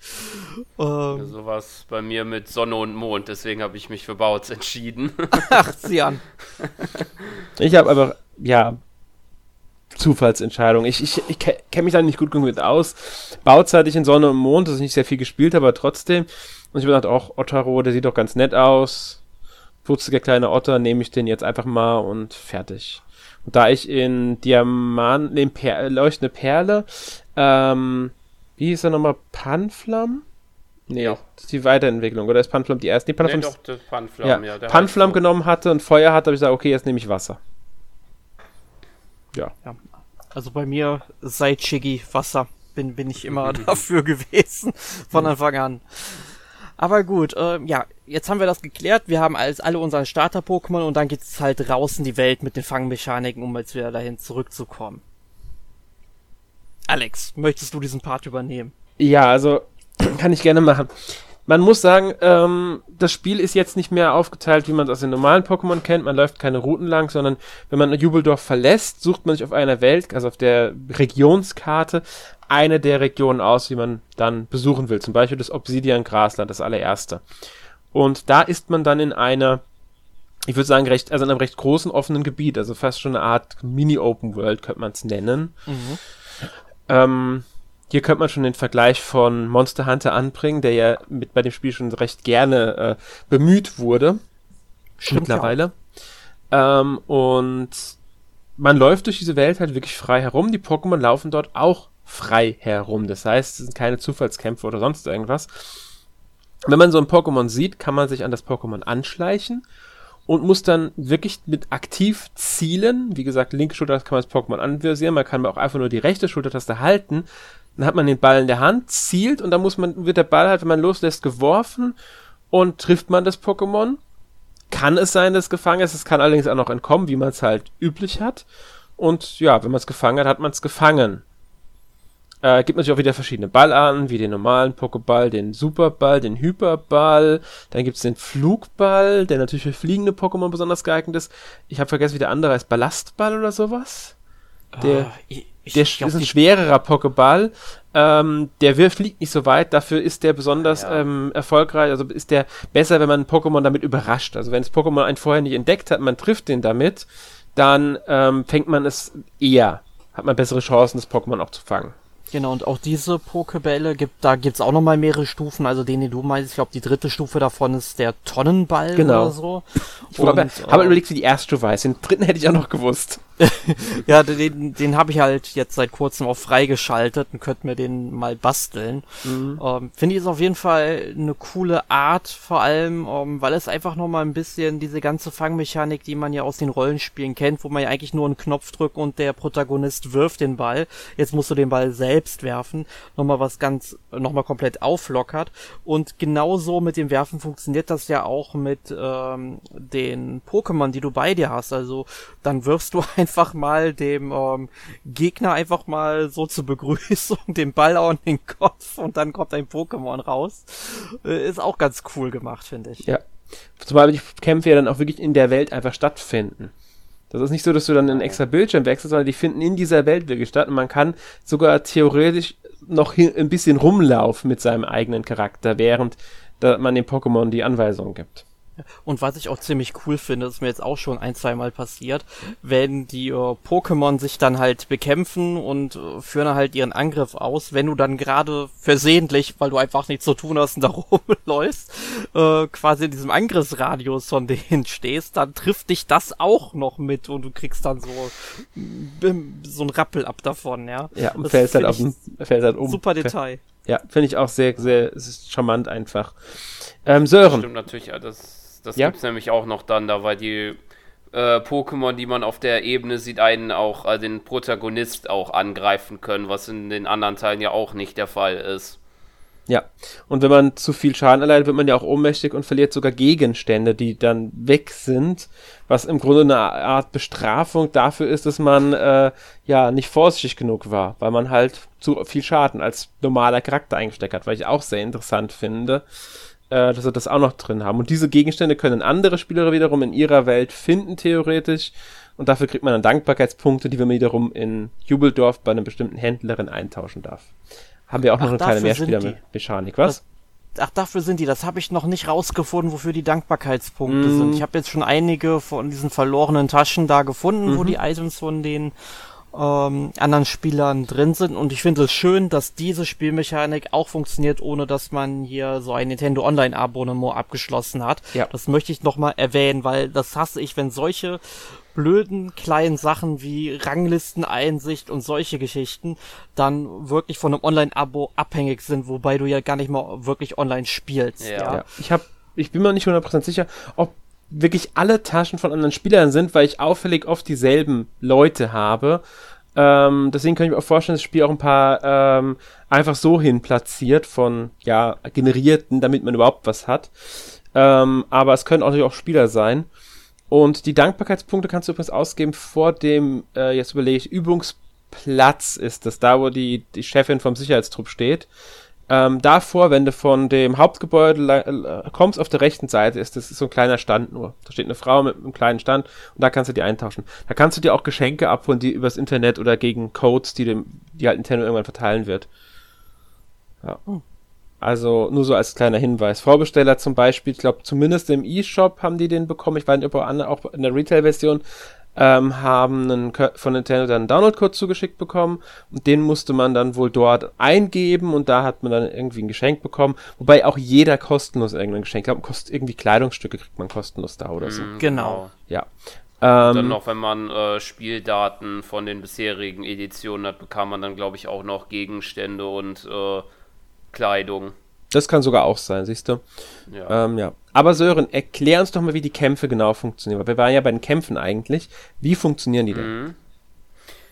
Ähm, ja, sowas bei mir mit Sonne und Mond, deswegen habe ich mich für Bautz entschieden. Ach, sieh an. Ich habe aber, ja, Zufallsentscheidung. Ich, ich, ich kenne mich da nicht gut genug mit aus. Bautz hatte ich in Sonne und Mond, das ist nicht sehr viel gespielt, aber trotzdem. Und ich habe gedacht, auch Ottaro, der sieht doch ganz nett aus. Putziger kleiner Otter, nehme ich den jetzt einfach mal und fertig. Und da ich in Diamant, in per leuchtende Perle, ähm, wie hieß er nochmal? Panflam? Nee, ja. das ist die Weiterentwicklung. Oder ist Panflam die erste? Nee, Panflam nee, doch, das Panflam, ja. ja Panflam so. genommen hatte und Feuer hatte, habe ich gesagt, okay, jetzt nehme ich Wasser. Ja. ja. Also bei mir seit Chiggy Wasser bin, bin ich immer dafür gewesen. Von Anfang an. Aber gut, äh, ja, jetzt haben wir das geklärt. Wir haben alles, alle unseren Starter-Pokémon und dann geht's halt raus in die Welt mit den Fangmechaniken, um jetzt wieder dahin zurückzukommen. Alex, möchtest du diesen Part übernehmen? Ja, also kann ich gerne machen. Man muss sagen, ähm, das Spiel ist jetzt nicht mehr aufgeteilt, wie man es aus den normalen Pokémon kennt. Man läuft keine Routen lang, sondern wenn man Jubeldorf verlässt, sucht man sich auf einer Welt, also auf der Regionskarte, eine der Regionen aus, die man dann besuchen will. Zum Beispiel das Obsidian Grasland, das allererste. Und da ist man dann in einer, ich würde sagen, recht, also in einem recht großen offenen Gebiet, also fast schon eine Art Mini-Open World, könnte man es nennen. Mhm. Ähm, hier könnte man schon den Vergleich von Monster Hunter anbringen, der ja mit bei dem Spiel schon recht gerne äh, bemüht wurde. Stimmt mittlerweile. Ja. Ähm, und man läuft durch diese Welt halt wirklich frei herum. Die Pokémon laufen dort auch frei herum. Das heißt, es sind keine Zufallskämpfe oder sonst irgendwas. Wenn man so ein Pokémon sieht, kann man sich an das Pokémon anschleichen und muss dann wirklich mit aktiv zielen. Wie gesagt, linke Schultertaste kann man das Pokémon anvisieren, man kann auch einfach nur die rechte Schultertaste halten. Dann hat man den Ball in der Hand, zielt und dann muss man, wird der Ball halt, wenn man loslässt, geworfen und trifft man das Pokémon. Kann es sein, dass es gefangen ist, es kann allerdings auch noch entkommen, wie man es halt üblich hat. Und ja, wenn man es gefangen hat, hat man es gefangen. Äh, gibt natürlich auch wieder verschiedene Ballarten, wie den normalen Pokéball, den Superball, den Hyperball. Dann gibt's den Flugball, der natürlich für fliegende Pokémon besonders geeignet ist. Ich habe vergessen, wie der andere heißt. Ballastball oder sowas? Der, ah, ich, ich der glaub, ist ein schwererer Pokéball. Ähm, der wirft fliegt nicht so weit, dafür ist der besonders ja. ähm, erfolgreich, also ist der besser, wenn man ein Pokémon damit überrascht. Also wenn das Pokémon einen vorher nicht entdeckt hat, man trifft den damit, dann ähm, fängt man es eher, hat man bessere Chancen, das Pokémon auch zu fangen. Genau, und auch diese Pokebälle gibt, da gibt's auch nochmal mehrere Stufen. Also den, den du meinst, ich glaube, die dritte Stufe davon ist der Tonnenball genau. oder so. Ich habe äh, überlegt, wie die erste Stufe heißt. Den dritten hätte ich auch noch gewusst. ja, den, den habe ich halt jetzt seit kurzem auch freigeschaltet und könnte mir den mal basteln. Mhm. Ähm, Finde ich ist auf jeden Fall eine coole Art, vor allem, ähm, weil es einfach nochmal ein bisschen diese ganze Fangmechanik, die man ja aus den Rollenspielen kennt, wo man ja eigentlich nur einen Knopf drückt und der Protagonist wirft den Ball. Jetzt musst du den Ball selbst werfen. Nochmal was ganz, nochmal komplett auflockert. Und genauso mit dem Werfen funktioniert das ja auch mit ähm, den Pokémon, die du bei dir hast. Also dann wirfst du einfach mal dem ähm, Gegner einfach mal so zur Begrüßung den Ball auf den Kopf und dann kommt ein Pokémon raus. Äh, ist auch ganz cool gemacht, finde ich. Ja. Zumal die Kämpfe ja dann auch wirklich in der Welt einfach stattfinden. Das ist nicht so, dass du dann einen extra Bildschirm wechselst, sondern die finden in dieser Welt wirklich statt und man kann sogar theoretisch noch ein bisschen rumlaufen mit seinem eigenen Charakter, während man dem Pokémon die Anweisungen gibt. Und was ich auch ziemlich cool finde, ist mir jetzt auch schon ein, zwei Mal passiert, wenn die äh, Pokémon sich dann halt bekämpfen und äh, führen halt ihren Angriff aus, wenn du dann gerade versehentlich, weil du einfach nichts zu tun hast und da rumläufst, äh, quasi in diesem Angriffsradius von denen stehst, dann trifft dich das auch noch mit und du kriegst dann so, so ein Rappel ab davon, ja. Ja, und fällst halt, auf den, fällst halt um. Super Detail. Ja, finde ich auch sehr, sehr, charmant einfach. Ähm, Sören. Das stimmt natürlich, ja, das das ja? gibt es nämlich auch noch dann, da weil die äh, Pokémon, die man auf der Ebene sieht, einen auch, äh, den Protagonist auch angreifen können, was in den anderen Teilen ja auch nicht der Fall ist. Ja, und wenn man zu viel Schaden erleidet, wird man ja auch ohnmächtig und verliert sogar Gegenstände, die dann weg sind, was im Grunde eine Art Bestrafung dafür ist, dass man äh, ja nicht vorsichtig genug war, weil man halt zu viel Schaden als normaler Charakter eingesteckt hat, weil ich auch sehr interessant finde äh, dass sie das auch noch drin haben. Und diese Gegenstände können andere Spieler wiederum in ihrer Welt finden, theoretisch. Und dafür kriegt man dann Dankbarkeitspunkte, die man wiederum in Jubeldorf bei einer bestimmten Händlerin eintauschen darf. Haben wir auch noch Ach, eine kleine Mehrspieler-Mechanik, was? ach, dafür sind die. Das habe ich noch nicht rausgefunden, wofür die Dankbarkeitspunkte mm. sind. Ich habe jetzt schon einige von diesen verlorenen Taschen da gefunden, mhm. wo die Items von den ähm, anderen Spielern drin sind. Und ich finde es schön, dass diese Spielmechanik auch funktioniert, ohne dass man hier so ein Nintendo Online Abonnement abgeschlossen hat. Ja. Das möchte ich nochmal erwähnen, weil das hasse ich, wenn solche blöden kleinen Sachen wie Ranglisteneinsicht und solche Geschichten dann wirklich von einem Online-Abo abhängig sind, wobei du ja gar nicht mal wirklich online spielst. Ja. ja. Ich habe ich bin mir nicht 100% sicher, ob wirklich alle Taschen von anderen Spielern sind, weil ich auffällig oft dieselben Leute habe. Ähm, deswegen kann ich mir auch vorstellen, dass das Spiel auch ein paar ähm, einfach so hin platziert von ja generierten, damit man überhaupt was hat. Ähm, aber es können auch natürlich auch Spieler sein. Und die Dankbarkeitspunkte kannst du übrigens ausgeben vor dem, äh, jetzt überlege ich, Übungsplatz ist das, da wo die, die Chefin vom Sicherheitstrupp steht. Ähm, davor, wenn du von dem Hauptgebäude kommst, auf der rechten Seite ist das so ein kleiner Stand nur. Da steht eine Frau mit einem kleinen Stand und da kannst du die eintauschen. Da kannst du dir auch Geschenke abholen, die übers Internet oder gegen Codes, die dem, die halt Nintendo irgendwann verteilen wird. Ja. Hm. Also nur so als kleiner Hinweis. Vorbesteller zum Beispiel, ich glaube zumindest im E-Shop haben die den bekommen. Ich weiß nicht, ob auch in der Retail-Version ähm, haben einen, von Nintendo dann einen Download-Code zugeschickt bekommen und den musste man dann wohl dort eingeben und da hat man dann irgendwie ein Geschenk bekommen, wobei auch jeder kostenlos irgendein Geschenk hat. Kostet irgendwie Kleidungsstücke kriegt man kostenlos da oder so. Mhm, genau. Ja. Ähm, dann noch, wenn man äh, Spieldaten von den bisherigen Editionen hat, bekam man dann, glaube ich, auch noch Gegenstände und äh, Kleidung. Das kann sogar auch sein, siehst du? Ja. Ähm, ja. Aber Sören, erklär uns doch mal, wie die Kämpfe genau funktionieren. Weil wir waren ja bei den Kämpfen eigentlich. Wie funktionieren die denn? Mhm.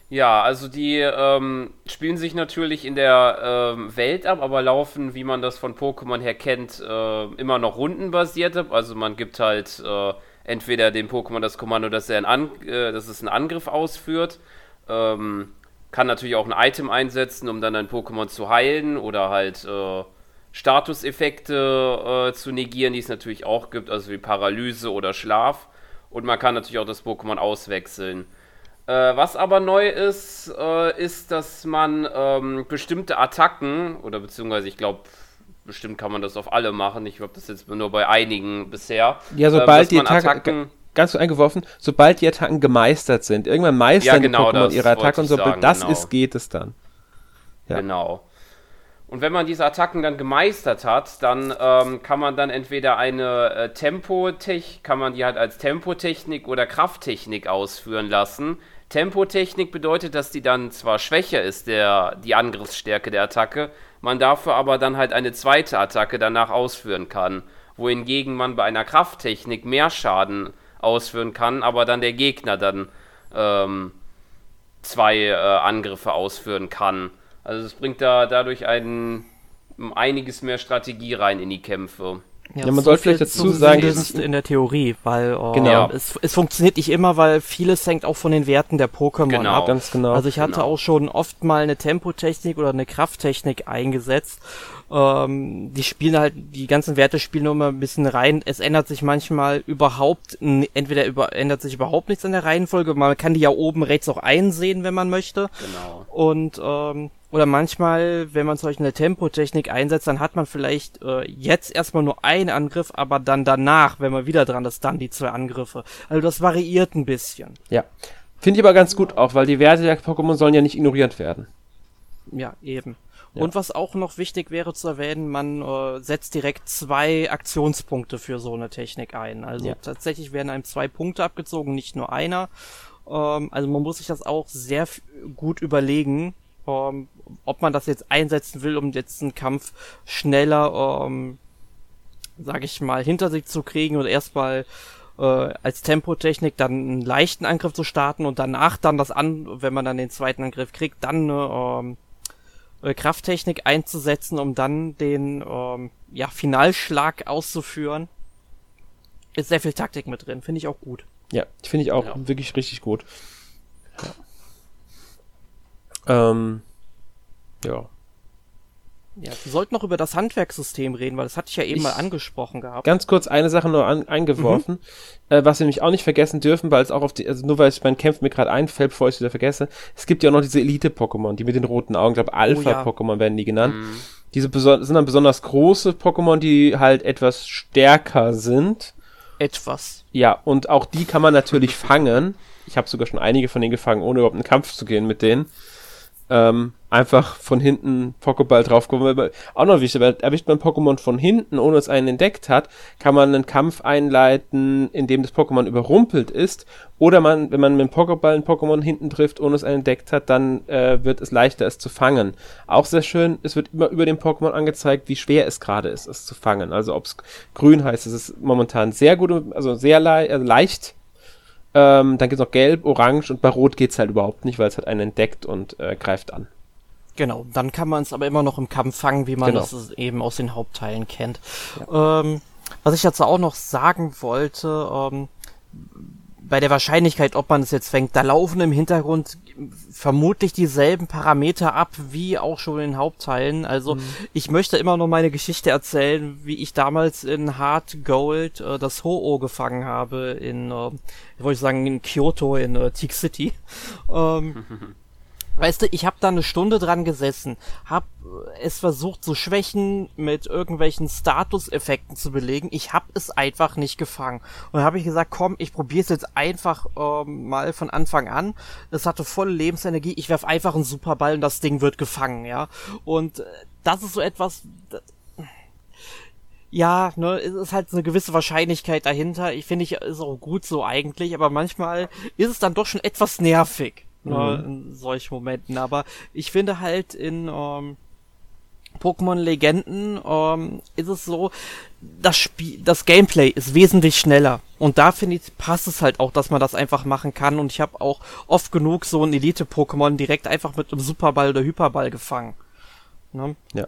Ja, also die ähm, spielen sich natürlich in der ähm, Welt ab, aber laufen, wie man das von Pokémon her kennt, äh, immer noch rundenbasiert ab. Also man gibt halt äh, entweder dem Pokémon das Kommando, dass er einen, äh, dass es einen Angriff ausführt. Ähm, kann natürlich auch ein Item einsetzen, um dann ein Pokémon zu heilen oder halt äh, Statuseffekte äh, zu negieren, die es natürlich auch gibt, also wie Paralyse oder Schlaf. Und man kann natürlich auch das Pokémon auswechseln. Äh, was aber neu ist, äh, ist, dass man ähm, bestimmte Attacken, oder beziehungsweise ich glaube, bestimmt kann man das auf alle machen. Ich habe das jetzt nur bei einigen bisher. Ja, sobald ähm, die Attacken, Attacken ganz eingeworfen, sobald die Attacken gemeistert sind. Irgendwann meistern ja, genau, die Pokémon ihre Attacke und sobald das genau. ist, geht es dann. Ja. Genau. Und wenn man diese Attacken dann gemeistert hat, dann ähm, kann man dann entweder eine äh, Tempotechnik, kann man die halt als Tempotechnik oder Krafttechnik ausführen lassen. Tempotechnik bedeutet, dass die dann zwar schwächer ist, der, die Angriffsstärke der Attacke, man dafür aber dann halt eine zweite Attacke danach ausführen kann. Wohingegen man bei einer Krafttechnik mehr Schaden ausführen kann, aber dann der Gegner dann ähm, zwei äh, Angriffe ausführen kann. Also es bringt da dadurch ein, einiges mehr Strategie rein in die Kämpfe. Ja, ja man sollte vielleicht dazu sagen, das ist in der Theorie, weil äh, genau. es, es funktioniert nicht immer, weil vieles hängt auch von den Werten der Pokémon genau. ab. Ganz genau. Also ich hatte genau. auch schon oft mal eine Tempotechnik oder eine Krafttechnik eingesetzt ähm, die spielen halt, die ganzen Werte spielen nur mal ein bisschen rein. Es ändert sich manchmal überhaupt, entweder über, ändert sich überhaupt nichts an der Reihenfolge. Man kann die ja oben rechts auch einsehen, wenn man möchte. Genau. Und, ähm, oder manchmal, wenn man zum Beispiel eine Tempotechnik einsetzt, dann hat man vielleicht äh, jetzt erstmal nur einen Angriff, aber dann danach, wenn man wieder dran ist, dann die zwei Angriffe. Also das variiert ein bisschen. Ja. Finde ich aber ganz gut auch, weil die Werte der Pokémon sollen ja nicht ignoriert werden. Ja, eben. Und was auch noch wichtig wäre zu erwähnen, man äh, setzt direkt zwei Aktionspunkte für so eine Technik ein. Also ja. tatsächlich werden einem zwei Punkte abgezogen, nicht nur einer. Ähm, also man muss sich das auch sehr gut überlegen, ähm, ob man das jetzt einsetzen will, um jetzt einen Kampf schneller, ähm, sag ich mal, hinter sich zu kriegen oder erstmal äh, als Tempotechnik dann einen leichten Angriff zu starten und danach dann das an, wenn man dann den zweiten Angriff kriegt, dann äh, äh, Krafttechnik einzusetzen, um dann den ähm, ja, Finalschlag auszuführen. Ist sehr viel Taktik mit drin, finde ich auch gut. Ja, finde ich auch ja. wirklich richtig gut. Ja. Ähm, ja. Ja, wir sollten noch über das Handwerkssystem reden, weil das hatte ich ja eben ich mal angesprochen gehabt. Ganz kurz eine Sache nur an, eingeworfen, mhm. äh, was wir nämlich auch nicht vergessen dürfen, weil es auch auf die, also nur weil es beim Kämpfen mir gerade einfällt, bevor ich es wieder vergesse, es gibt ja auch noch diese Elite-Pokémon, die mit den roten Augen, ich glaube Alpha-Pokémon oh, ja. werden die genannt. Mhm. Diese sind dann besonders große Pokémon, die halt etwas stärker sind. Etwas. Ja, und auch die kann man natürlich fangen. Ich habe sogar schon einige von denen gefangen, ohne überhaupt einen Kampf zu gehen mit denen ähm, einfach von hinten Pokéball draufkommen. Auch noch wichtig, weil erwischt man Pokémon von hinten, ohne dass einen entdeckt hat, kann man einen Kampf einleiten, in dem das Pokémon überrumpelt ist. Oder man, wenn man mit dem Pokéball ein Pokémon hinten trifft, ohne es einen entdeckt hat, dann äh, wird es leichter, es zu fangen. Auch sehr schön, es wird immer über dem Pokémon angezeigt, wie schwer es gerade ist, es zu fangen. Also ob es grün heißt, es ist momentan sehr gut, also sehr le also leicht ähm, dann gibt's noch Gelb, Orange und bei Rot geht's halt überhaupt nicht, weil es hat einen entdeckt und äh, greift an. Genau, dann kann man es aber immer noch im Kampf fangen, wie man genau. das eben aus den Hauptteilen kennt. Ja. Ähm, was ich jetzt auch noch sagen wollte, ähm, bei der Wahrscheinlichkeit, ob man es jetzt fängt, da laufen im Hintergrund vermutlich dieselben Parameter ab, wie auch schon in Hauptteilen. Also mhm. ich möchte immer noch meine Geschichte erzählen, wie ich damals in Hard Gold äh, das Ho-Oh gefangen habe in, äh, wollte ich sagen, in Kyoto, in äh, Teak City. Ähm, Weißt du, ich habe da eine Stunde dran gesessen, hab äh, es versucht, so Schwächen mit irgendwelchen Status-Effekten zu belegen. Ich hab es einfach nicht gefangen. Und habe ich gesagt, komm, ich probiere es jetzt einfach ähm, mal von Anfang an. Es hatte volle Lebensenergie. Ich werf einfach einen Superball und das Ding wird gefangen, ja. Und äh, das ist so etwas. ja, ne, es ist halt eine gewisse Wahrscheinlichkeit dahinter. Ich finde, ich ist auch gut so eigentlich, aber manchmal ist es dann doch schon etwas nervig mhm. in solchen Momenten. Aber ich finde halt in ähm, Pokémon Legenden ähm, ist es so, das Spiel, das Gameplay ist wesentlich schneller. Und da finde ich, passt es halt auch, dass man das einfach machen kann. Und ich habe auch oft genug so ein Elite-Pokémon direkt einfach mit einem Superball oder Hyperball gefangen. Ne? Ja.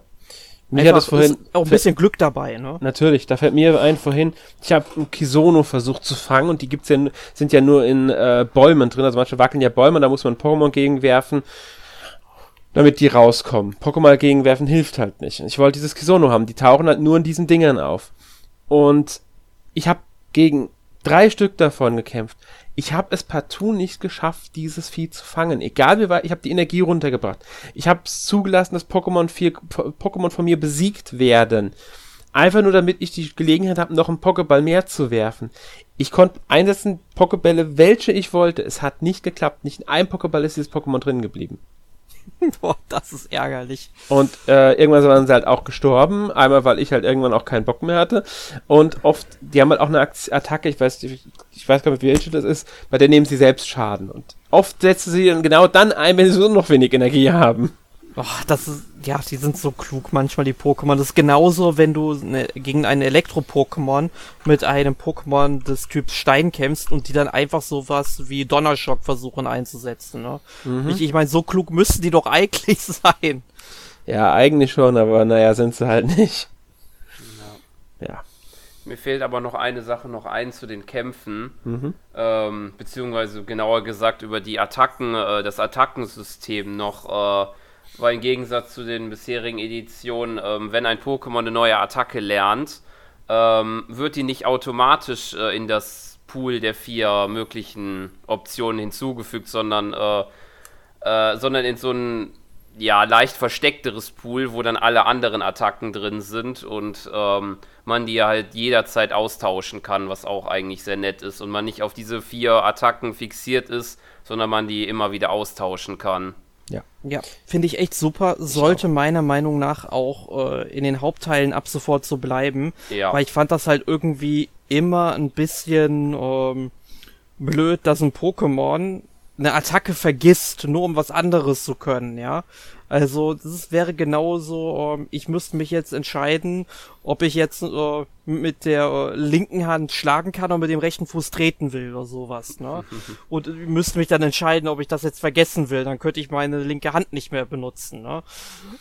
Mir hat das vorhin auch ein bisschen Glück dabei, ne? Natürlich, da fällt mir ein vorhin, ich habe ein Kisono versucht zu fangen und die gibt's ja sind ja nur in äh, Bäumen drin, also manche wackeln ja Bäume, da muss man Pokémon gegenwerfen, damit die rauskommen. Pokémon gegenwerfen hilft halt nicht. Ich wollte dieses Kisono haben, die tauchen halt nur in diesen Dingern auf. Und ich habe gegen drei Stück davon gekämpft. Ich habe es partout nicht geschafft, dieses Vieh zu fangen. Egal wie weit, ich habe die Energie runtergebracht. Ich habe es zugelassen, dass Pokémon, Pokémon von mir besiegt werden. Einfach nur, damit ich die Gelegenheit habe, noch einen Pokéball mehr zu werfen. Ich konnte einsetzen Pokébälle, welche ich wollte. Es hat nicht geklappt. Nicht in einem Pokéball ist dieses Pokémon drin geblieben. Boah, das ist ärgerlich. Und äh, irgendwann waren sie halt auch gestorben. Einmal, weil ich halt irgendwann auch keinen Bock mehr hatte. Und oft, die haben halt auch eine Attacke, ich weiß, ich, ich weiß gar nicht, wie welche das ist, bei der nehmen sie selbst Schaden. Und oft setzen sie dann genau dann ein, wenn sie so noch wenig Energie haben. Oh, das ist, ja, die sind so klug manchmal, die Pokémon. Das ist genauso, wenn du ne, gegen ein Elektro-Pokémon mit einem Pokémon des Typs Stein kämpfst und die dann einfach sowas wie Donnerschock versuchen einzusetzen. Ne? Mhm. Ich, ich meine, so klug müssten die doch eigentlich sein. Ja, eigentlich schon, aber naja, sind sie halt nicht. Ja. ja. Mir fehlt aber noch eine Sache noch ein zu den Kämpfen, mhm. ähm, beziehungsweise genauer gesagt über die Attacken, äh, das Attackensystem noch. Äh, weil im Gegensatz zu den bisherigen Editionen, ähm, wenn ein Pokémon eine neue Attacke lernt, ähm, wird die nicht automatisch äh, in das Pool der vier möglichen Optionen hinzugefügt, sondern, äh, äh, sondern in so ein ja, leicht versteckteres Pool, wo dann alle anderen Attacken drin sind und ähm, man die halt jederzeit austauschen kann, was auch eigentlich sehr nett ist und man nicht auf diese vier Attacken fixiert ist, sondern man die immer wieder austauschen kann. Ja. Ja, finde ich echt super. Sollte meiner Meinung nach auch äh, in den Hauptteilen ab sofort so bleiben. Ja. Weil ich fand das halt irgendwie immer ein bisschen ähm, blöd, dass ein Pokémon eine Attacke vergisst, nur um was anderes zu können, ja. Also das wäre genauso, ähm, ich müsste mich jetzt entscheiden, ob ich jetzt äh, mit der äh, linken Hand schlagen kann oder mit dem rechten Fuß treten will oder sowas. Ne? Und ich müsste mich dann entscheiden, ob ich das jetzt vergessen will. Dann könnte ich meine linke Hand nicht mehr benutzen. Ne?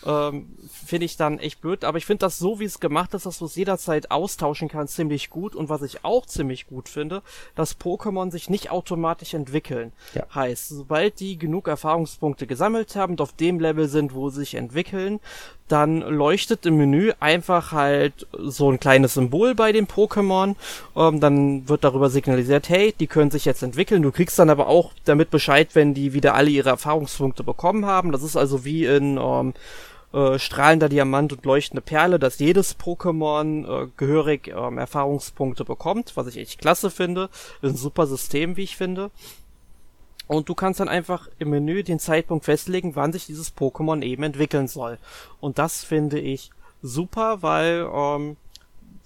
Ähm, finde ich dann echt blöd. Aber ich finde das so, wie es gemacht ist, dass du es jederzeit austauschen kannst, ziemlich gut. Und was ich auch ziemlich gut finde, dass Pokémon sich nicht automatisch entwickeln. Ja. Heißt, sobald die genug Erfahrungspunkte gesammelt haben und auf dem Level sind, wo sie sich entwickeln, dann leuchtet im Menü einfach halt so ein kleines Symbol bei den Pokémon. Ähm, dann wird darüber signalisiert, hey, die können sich jetzt entwickeln. Du kriegst dann aber auch damit Bescheid, wenn die wieder alle ihre Erfahrungspunkte bekommen haben. Das ist also wie in ähm, äh, strahlender Diamant und leuchtende Perle, dass jedes Pokémon äh, gehörig ähm, Erfahrungspunkte bekommt, was ich echt klasse finde. Ein super System, wie ich finde. Und du kannst dann einfach im Menü den Zeitpunkt festlegen, wann sich dieses Pokémon eben entwickeln soll. Und das finde ich super, weil ähm,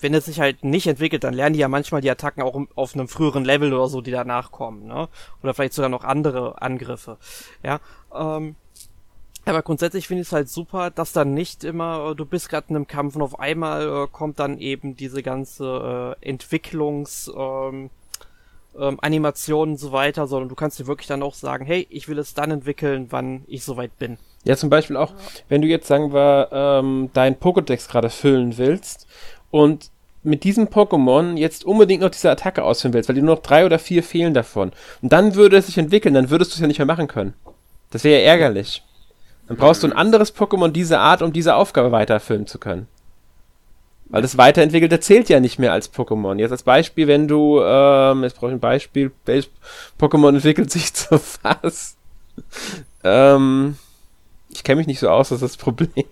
wenn es sich halt nicht entwickelt, dann lernen die ja manchmal die Attacken auch auf einem früheren Level oder so, die danach kommen, ne? Oder vielleicht sogar noch andere Angriffe. Ja. Ähm, aber grundsätzlich finde ich es halt super, dass dann nicht immer, äh, du bist gerade in einem Kampf und auf einmal äh, kommt dann eben diese ganze äh, Entwicklungs, ähm, ähm, Animationen und so weiter, sondern du kannst dir wirklich dann auch sagen, hey, ich will es dann entwickeln, wann ich soweit bin. Ja, zum Beispiel auch, wenn du jetzt, sagen wir, ähm, dein Pokédex gerade füllen willst und mit diesem Pokémon jetzt unbedingt noch diese Attacke ausführen willst, weil dir nur noch drei oder vier fehlen davon. Und dann würde es sich entwickeln, dann würdest du es ja nicht mehr machen können. Das wäre ja ärgerlich. Dann brauchst du ein anderes Pokémon dieser Art, um diese Aufgabe weiterfüllen zu können. Weil das Weiterentwickelte zählt ja nicht mehr als Pokémon. Jetzt als Beispiel, wenn du, ähm, jetzt brauche ich ein Beispiel, welches Pokémon entwickelt sich zu was? ähm, ich kenne mich nicht so aus, das ist das Problem.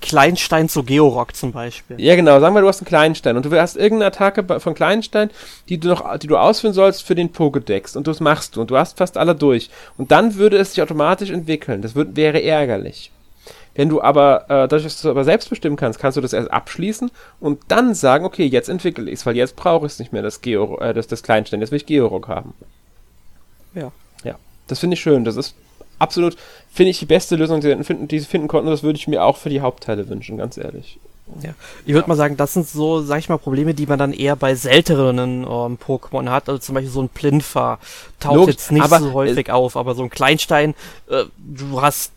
Kleinstein zu Georock zum Beispiel. Ja, genau. Sagen wir, du hast einen Kleinstein und du hast irgendeine Attacke von Kleinstein, die du noch, die du ausführen sollst für den Pokédex und das machst du und du hast fast alle durch. Und dann würde es sich automatisch entwickeln. Das wird, wäre ärgerlich. Wenn du aber, äh, dadurch, dass du aber selbst bestimmen kannst, kannst du das erst abschließen und dann sagen, okay, jetzt entwickle ich es, weil jetzt brauche ich es nicht mehr, das, Geo, äh, das, das Kleinstein, jetzt will ich Georock haben. Ja. Ja, das finde ich schön. Das ist absolut, finde ich, die beste Lösung, die sie finden, die sie finden konnten. Das würde ich mir auch für die Hauptteile wünschen, ganz ehrlich. Ja. Ich würde ja. mal sagen, das sind so, sag ich mal, Probleme, die man dann eher bei seltenen ähm, Pokémon hat. Also zum Beispiel so ein Plinfa taucht Logisch, jetzt nicht so häufig auf, aber so ein Kleinstein, äh, du hast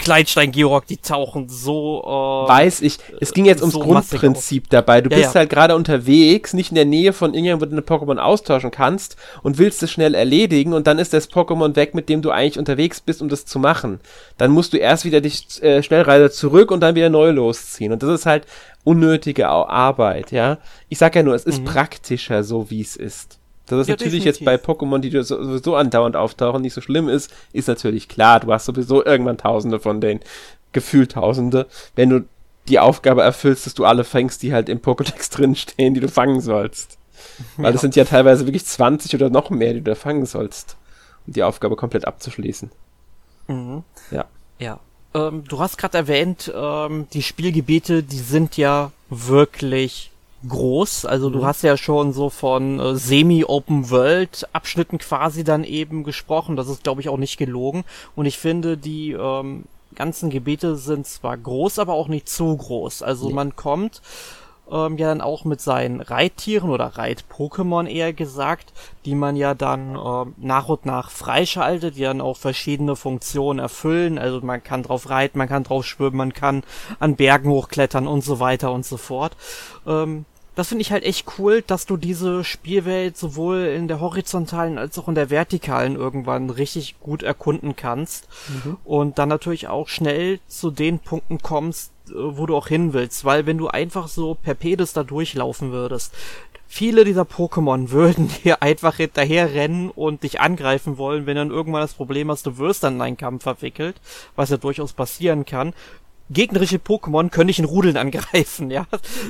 Kleinstein Georg, die tauchen so. Äh, Weiß ich. Es ging jetzt ums so Grundprinzip dabei. Du ja, bist ja. halt gerade unterwegs, nicht in der Nähe von irgendjemandem, wo du eine Pokémon austauschen kannst und willst es schnell erledigen und dann ist das Pokémon weg, mit dem du eigentlich unterwegs bist, um das zu machen. Dann musst du erst wieder dich äh, Schnellreise zurück und dann wieder neu losziehen. Und das ist halt unnötige Arbeit, ja. Ich sag ja nur, es ist mhm. praktischer, so wie es ist. Dass es ja, natürlich definitiv. jetzt bei Pokémon, die sowieso andauernd auftauchen, nicht so schlimm ist, ist natürlich klar. Du hast sowieso irgendwann Tausende von denen, gefühlt Tausende. Wenn du die Aufgabe erfüllst, dass du alle fängst, die halt im Pokédex drinstehen, die du fangen sollst. Weil ja. das sind ja teilweise wirklich 20 oder noch mehr, die du da fangen sollst, um die Aufgabe komplett abzuschließen. Mhm. Ja. Ja. Ähm, du hast gerade erwähnt, ähm, die Spielgebiete, die sind ja wirklich groß. Also mhm. du hast ja schon so von äh, Semi-Open-World-Abschnitten quasi dann eben gesprochen. Das ist, glaube ich, auch nicht gelogen. Und ich finde, die ähm, ganzen Gebiete sind zwar groß, aber auch nicht zu groß. Also nee. man kommt ähm, ja dann auch mit seinen Reittieren oder Reit-Pokémon eher gesagt, die man ja dann ähm, nach und nach freischaltet, die dann auch verschiedene Funktionen erfüllen. Also man kann drauf reiten, man kann drauf schwimmen, man kann an Bergen hochklettern und so weiter und so fort. Ähm, das finde ich halt echt cool, dass du diese Spielwelt sowohl in der horizontalen als auch in der vertikalen irgendwann richtig gut erkunden kannst. Mhm. und dann natürlich auch schnell zu den Punkten kommst, äh, wo du auch hin willst, weil wenn du einfach so per Pedis da durchlaufen würdest, viele dieser Pokémon würden dir einfach hinterher rennen und dich angreifen wollen, wenn dann irgendwann das Problem hast, du wirst dann in einen Kampf verwickelt, was ja durchaus passieren kann gegnerische Pokémon können dich in Rudeln angreifen, ja.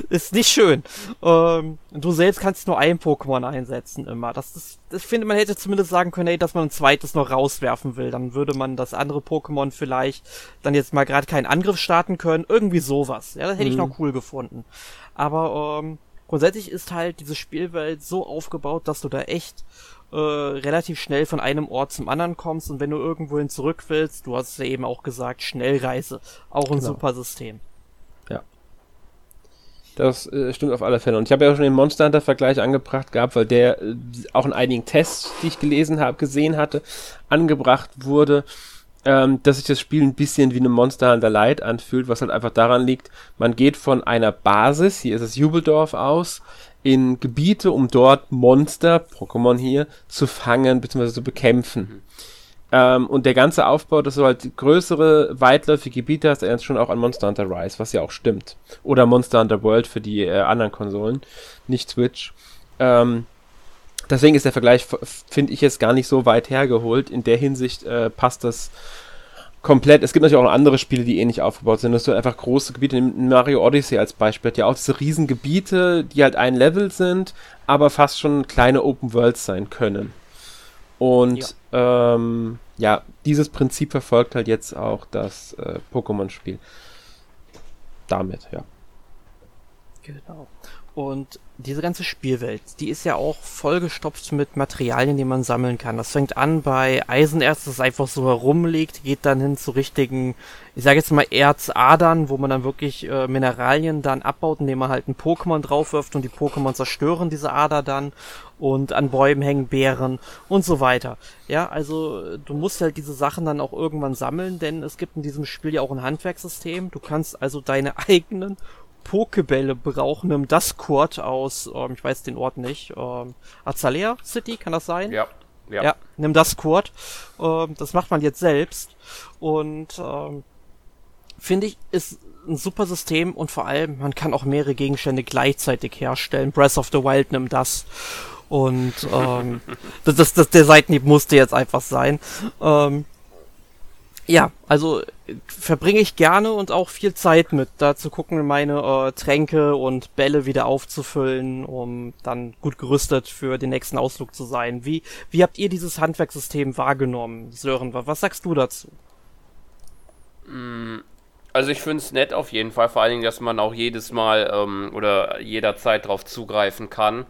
Ist nicht schön. Ähm, du selbst kannst nur ein Pokémon einsetzen immer. Das, das, das finde man hätte zumindest sagen können, ey, dass man ein zweites noch rauswerfen will. Dann würde man das andere Pokémon vielleicht dann jetzt mal gerade keinen Angriff starten können. Irgendwie sowas. Ja, das hätte mhm. ich noch cool gefunden. Aber ähm, grundsätzlich ist halt diese Spielwelt so aufgebaut, dass du da echt äh, relativ schnell von einem Ort zum anderen kommst und wenn du irgendwohin zurück willst, du hast es ja eben auch gesagt, Schnellreise. Auch ein genau. super System. Ja. Das äh, stimmt auf alle Fälle. Und ich habe ja auch schon den Monster Hunter Vergleich angebracht gehabt, weil der äh, auch in einigen Tests, die ich gelesen habe, gesehen hatte, angebracht wurde ähm, dass sich das Spiel ein bisschen wie eine Monster Hunter Light anfühlt, was halt einfach daran liegt, man geht von einer Basis, hier ist es Jubeldorf aus, in Gebiete, um dort Monster, Pokémon hier, zu fangen bzw. zu bekämpfen. Mhm. Ähm, und der ganze Aufbau, dass du halt größere, weitläufige Gebiete hast, erinnert schon auch an Monster Hunter Rise, was ja auch stimmt. Oder Monster Hunter World für die äh, anderen Konsolen, nicht Switch. Ähm, deswegen ist der Vergleich, finde ich, jetzt gar nicht so weit hergeholt. In der Hinsicht äh, passt das komplett. Es gibt natürlich auch andere Spiele, die ähnlich aufgebaut sind. Das sind einfach große Gebiete. Mario Odyssey als Beispiel hat ja auch diese riesen Gebiete, die halt ein Level sind, aber fast schon kleine Open Worlds sein können. Und ja, ähm, ja dieses Prinzip verfolgt halt jetzt auch das äh, Pokémon-Spiel. Damit, ja. Genau. Und diese ganze Spielwelt, die ist ja auch vollgestopft mit Materialien, die man sammeln kann. Das fängt an bei Eisenerz, das einfach so herumliegt, geht dann hin zu richtigen, ich sage jetzt mal Erzadern, wo man dann wirklich äh, Mineralien dann abbaut, indem man halt ein Pokémon draufwirft und die Pokémon zerstören diese Ader dann und an Bäumen hängen Beeren und so weiter. Ja, also du musst halt diese Sachen dann auch irgendwann sammeln, denn es gibt in diesem Spiel ja auch ein Handwerkssystem. Du kannst also deine eigenen Pokebälle brauchen im Duskord aus, ähm, ich weiß den Ort nicht, ähm, Azalea City, kann das sein? Ja. Ja, ja nimm Duskord. Ähm, das macht man jetzt selbst. Und ähm, finde ich, ist ein super System und vor allem, man kann auch mehrere Gegenstände gleichzeitig herstellen. Breath of the Wild nimmt das. Und ähm, das, das, das, der Seitenhieb musste jetzt einfach sein. Ähm, ja, also verbringe ich gerne und auch viel Zeit mit, da zu gucken, meine äh, Tränke und Bälle wieder aufzufüllen, um dann gut gerüstet für den nächsten Ausflug zu sein. Wie, wie habt ihr dieses Handwerkssystem wahrgenommen, Sören? Was sagst du dazu? Mm, also ich finde es nett auf jeden Fall, vor allen Dingen, dass man auch jedes Mal ähm, oder jederzeit drauf zugreifen kann.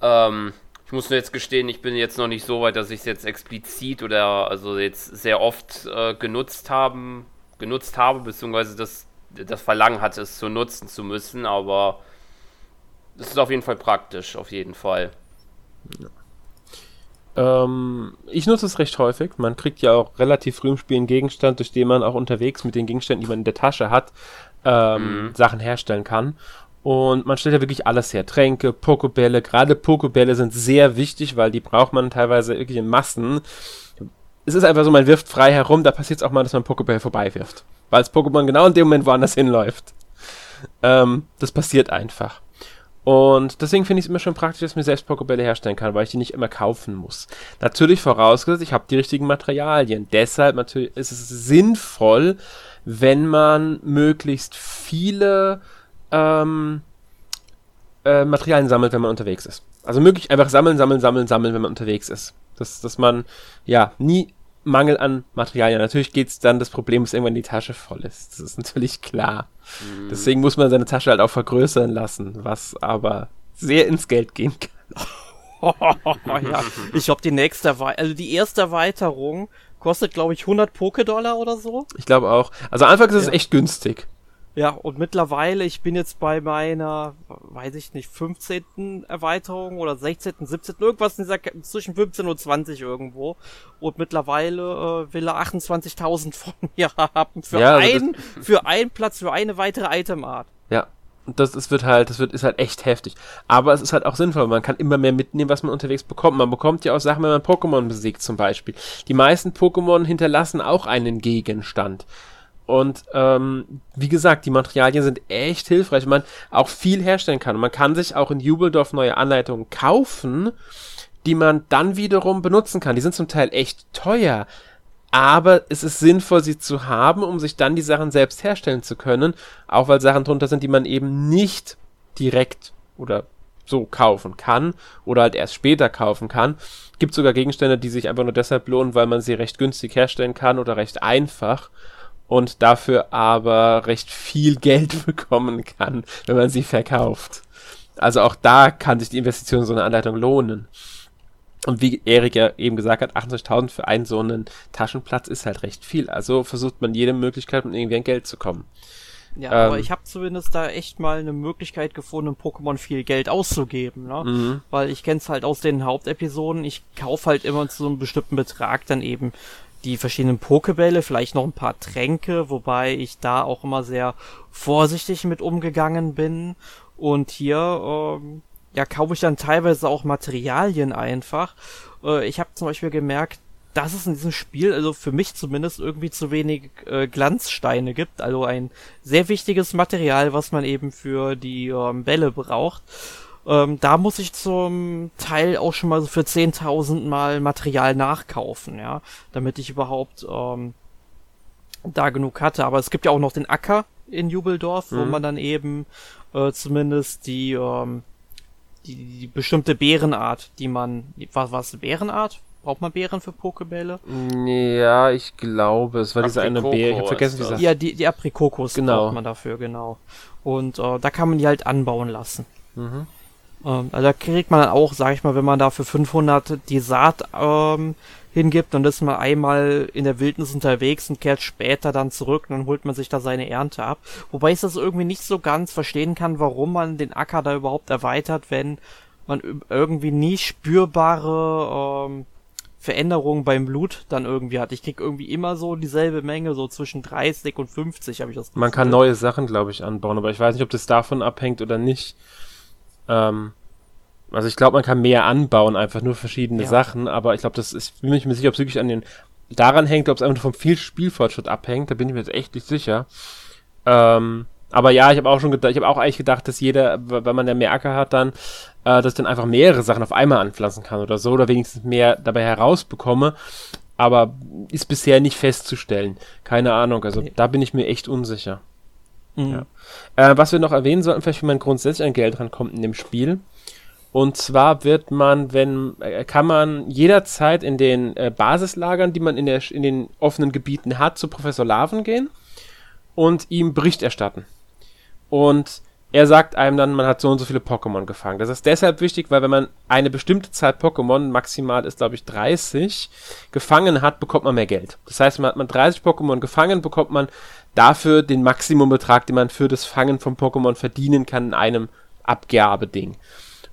Ähm, ich muss nur jetzt gestehen, ich bin jetzt noch nicht so weit, dass ich es jetzt explizit oder also jetzt sehr oft äh, genutzt haben, genutzt habe, beziehungsweise das, das Verlangen hatte, es zu nutzen zu müssen, aber es ist auf jeden Fall praktisch, auf jeden Fall. Ja. Ähm, ich nutze es recht häufig. Man kriegt ja auch relativ früh im Spiel einen Gegenstand, durch den man auch unterwegs mit den Gegenständen, die man in der Tasche hat, ähm, mhm. Sachen herstellen kann. Und man stellt ja wirklich alles her. Tränke, Pokebälle. Gerade Pokebälle sind sehr wichtig, weil die braucht man teilweise wirklich in Massen. Es ist einfach so, man wirft frei herum, da passiert es auch mal, dass man Pokeball vorbeiwirft. Weil das Pokémon genau in dem Moment woanders hinläuft. Ähm, das passiert einfach. Und deswegen finde ich es immer schon praktisch, dass ich mir selbst Pokebälle herstellen kann, weil ich die nicht immer kaufen muss. Natürlich vorausgesetzt, ich habe die richtigen Materialien. Deshalb natürlich ist es sinnvoll, wenn man möglichst viele ähm, äh, Materialien sammelt, wenn man unterwegs ist. Also möglich einfach sammeln, sammeln, sammeln, sammeln, wenn man unterwegs ist. Dass, dass man ja nie Mangel an Materialien. Natürlich geht es dann das Problem, dass irgendwann die Tasche voll ist. Das ist natürlich klar. Mhm. Deswegen muss man seine Tasche halt auch vergrößern lassen, was aber sehr ins Geld gehen kann. ja, ich glaube, die nächste, also die erste Erweiterung kostet, glaube ich, 100 Poké-Dollar oder so. Ich glaube auch. Also anfangs ist ja. es echt günstig. Ja, und mittlerweile, ich bin jetzt bei meiner, weiß ich nicht, 15. Erweiterung oder 16., 17., irgendwas in dieser, zwischen 15 und 20 irgendwo. Und mittlerweile äh, will er 28.000 von mir haben für ja, also einen, für einen Platz, für eine weitere Itemart. Ja. Das, das wird halt, das wird, ist halt echt heftig. Aber es ist halt auch sinnvoll, man kann immer mehr mitnehmen, was man unterwegs bekommt. Man bekommt ja auch Sachen, wenn man Pokémon besiegt zum Beispiel. Die meisten Pokémon hinterlassen auch einen Gegenstand. Und ähm, wie gesagt, die Materialien sind echt hilfreich, man auch viel herstellen kann. Und man kann sich auch in Jubeldorf neue Anleitungen kaufen, die man dann wiederum benutzen kann. Die sind zum Teil echt teuer, aber es ist sinnvoll, sie zu haben, um sich dann die Sachen selbst herstellen zu können, auch weil Sachen drunter sind, die man eben nicht direkt oder so kaufen kann oder halt erst später kaufen kann. Gibt sogar Gegenstände, die sich einfach nur deshalb lohnen, weil man sie recht günstig herstellen kann oder recht einfach und dafür aber recht viel Geld bekommen kann, wenn man sie verkauft. Also auch da kann sich die Investition in so eine Anleitung lohnen. Und wie Erik ja eben gesagt hat, 28.000 für einen so einen Taschenplatz ist halt recht viel. Also versucht man jede Möglichkeit, um irgendwie an Geld zu kommen. Ja, ähm, aber ich habe zumindest da echt mal eine Möglichkeit gefunden, Pokémon viel Geld auszugeben, ne? Mhm. Weil ich kenn's halt aus den Hauptepisoden, ich kauf halt immer zu einem bestimmten Betrag dann eben die verschiedenen Pokebälle, vielleicht noch ein paar Tränke, wobei ich da auch immer sehr vorsichtig mit umgegangen bin. Und hier, ähm, ja, kaufe ich dann teilweise auch Materialien einfach. Äh, ich habe zum Beispiel gemerkt, dass es in diesem Spiel, also für mich zumindest, irgendwie zu wenig äh, Glanzsteine gibt. Also ein sehr wichtiges Material, was man eben für die ähm, Bälle braucht. Ähm, da muss ich zum Teil auch schon mal so für 10.000 Mal Material nachkaufen, ja, damit ich überhaupt ähm, da genug hatte. Aber es gibt ja auch noch den Acker in Jubeldorf, mhm. wo man dann eben äh, zumindest die, ähm, die, die bestimmte Bärenart, die man, was war es, Bärenart? Braucht man Beeren für Pokebälle? Ja, ich glaube, es war diese eine Beere. Ich hab vergessen, wie sie Ja, die, die Aprikokos genau. braucht man dafür, genau. Und äh, da kann man die halt anbauen lassen. Mhm. Ähm, also da kriegt man dann auch, sag ich mal, wenn man da für 500 die Saat ähm, hingibt, dann ist man einmal in der Wildnis unterwegs und kehrt später dann zurück und dann holt man sich da seine Ernte ab. Wobei ich das irgendwie nicht so ganz verstehen kann, warum man den Acker da überhaupt erweitert, wenn man irgendwie nie spürbare ähm, Veränderungen beim Blut dann irgendwie hat. Ich krieg irgendwie immer so dieselbe Menge, so zwischen 30 und 50 habe ich das. Man kann neue Sachen, glaube ich, anbauen, aber ich weiß nicht, ob das davon abhängt oder nicht. Ähm, also ich glaube, man kann mehr anbauen, einfach nur verschiedene ja. Sachen, aber ich glaube, das ist, bin ich mir sicher, ob es wirklich an den daran hängt, ob es einfach vom viel Spielfortschritt abhängt, da bin ich mir jetzt echt nicht sicher. Ähm, aber ja, ich habe auch schon gedacht, ich habe auch eigentlich gedacht, dass jeder, wenn man ja mehr Acker hat, dann, äh, dass dann einfach mehrere Sachen auf einmal anpflanzen kann oder so, oder wenigstens mehr dabei herausbekomme. Aber ist bisher nicht festzustellen. Keine Ahnung, also da bin ich mir echt unsicher. Mhm. Ja. Äh, was wir noch erwähnen sollten, vielleicht, wie man grundsätzlich an Geld rankommt in dem Spiel. Und zwar wird man, wenn, äh, kann man jederzeit in den äh, Basislagern, die man in, der, in den offenen Gebieten hat, zu Professor Larven gehen und ihm Bericht erstatten. Und er sagt einem dann, man hat so und so viele Pokémon gefangen. Das ist deshalb wichtig, weil wenn man eine bestimmte Zahl Pokémon, maximal ist glaube ich 30, gefangen hat, bekommt man mehr Geld. Das heißt, man hat man 30 Pokémon gefangen, bekommt man dafür den Maximumbetrag, den man für das Fangen von Pokémon verdienen kann in einem Abgabeding.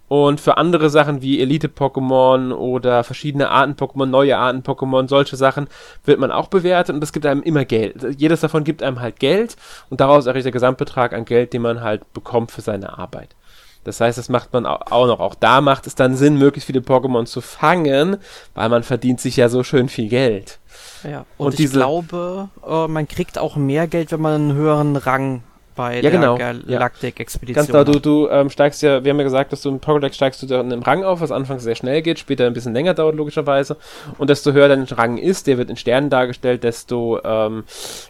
Und für andere Sachen wie Elite-Pokémon oder verschiedene Arten-Pokémon, neue Arten-Pokémon, solche Sachen wird man auch bewertet und es gibt einem immer Geld. Jedes davon gibt einem halt Geld und daraus erreicht der Gesamtbetrag an Geld, den man halt bekommt für seine Arbeit. Das heißt, das macht man auch noch. Auch da macht es dann Sinn, möglichst viele Pokémon zu fangen, weil man verdient sich ja so schön viel Geld. Ja, und, und ich diese, glaube, äh, man kriegt auch mehr Geld, wenn man einen höheren Rang bei ja, der genau. Galactic-Expedition. Ganz klar, du, du ähm, steigst ja, wir haben ja gesagt, dass du im Pokédex steigst du da in einem Rang auf, was anfangs sehr schnell geht, später ein bisschen länger dauert, logischerweise. Und desto höher dein Rang ist, der wird in Sternen dargestellt, desto ähm,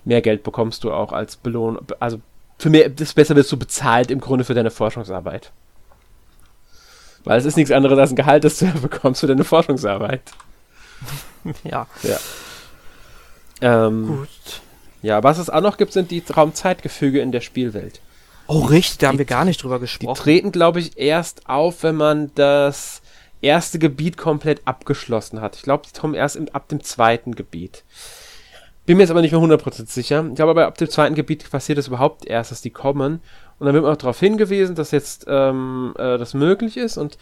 mehr Geld bekommst du auch als Belohnung. Also für mehr, desto besser wirst du bezahlt im Grunde für deine Forschungsarbeit. Weil es ist nichts anderes als ein Gehalt, das du bekommst für deine Forschungsarbeit. ja. Ja. Ähm, Gut. Ja, was es auch noch gibt, sind die Raumzeitgefüge in der Spielwelt. Oh, richtig, da haben wir gar nicht drüber gesprochen. Die treten, glaube ich, erst auf, wenn man das erste Gebiet komplett abgeschlossen hat. Ich glaube, die kommen erst im, ab dem zweiten Gebiet. Bin mir jetzt aber nicht mehr 100% sicher. Ich glaube aber, ab dem zweiten Gebiet passiert es überhaupt erst, dass die kommen. Und dann wird man auch darauf hingewiesen, dass jetzt ähm, äh, das möglich ist. Und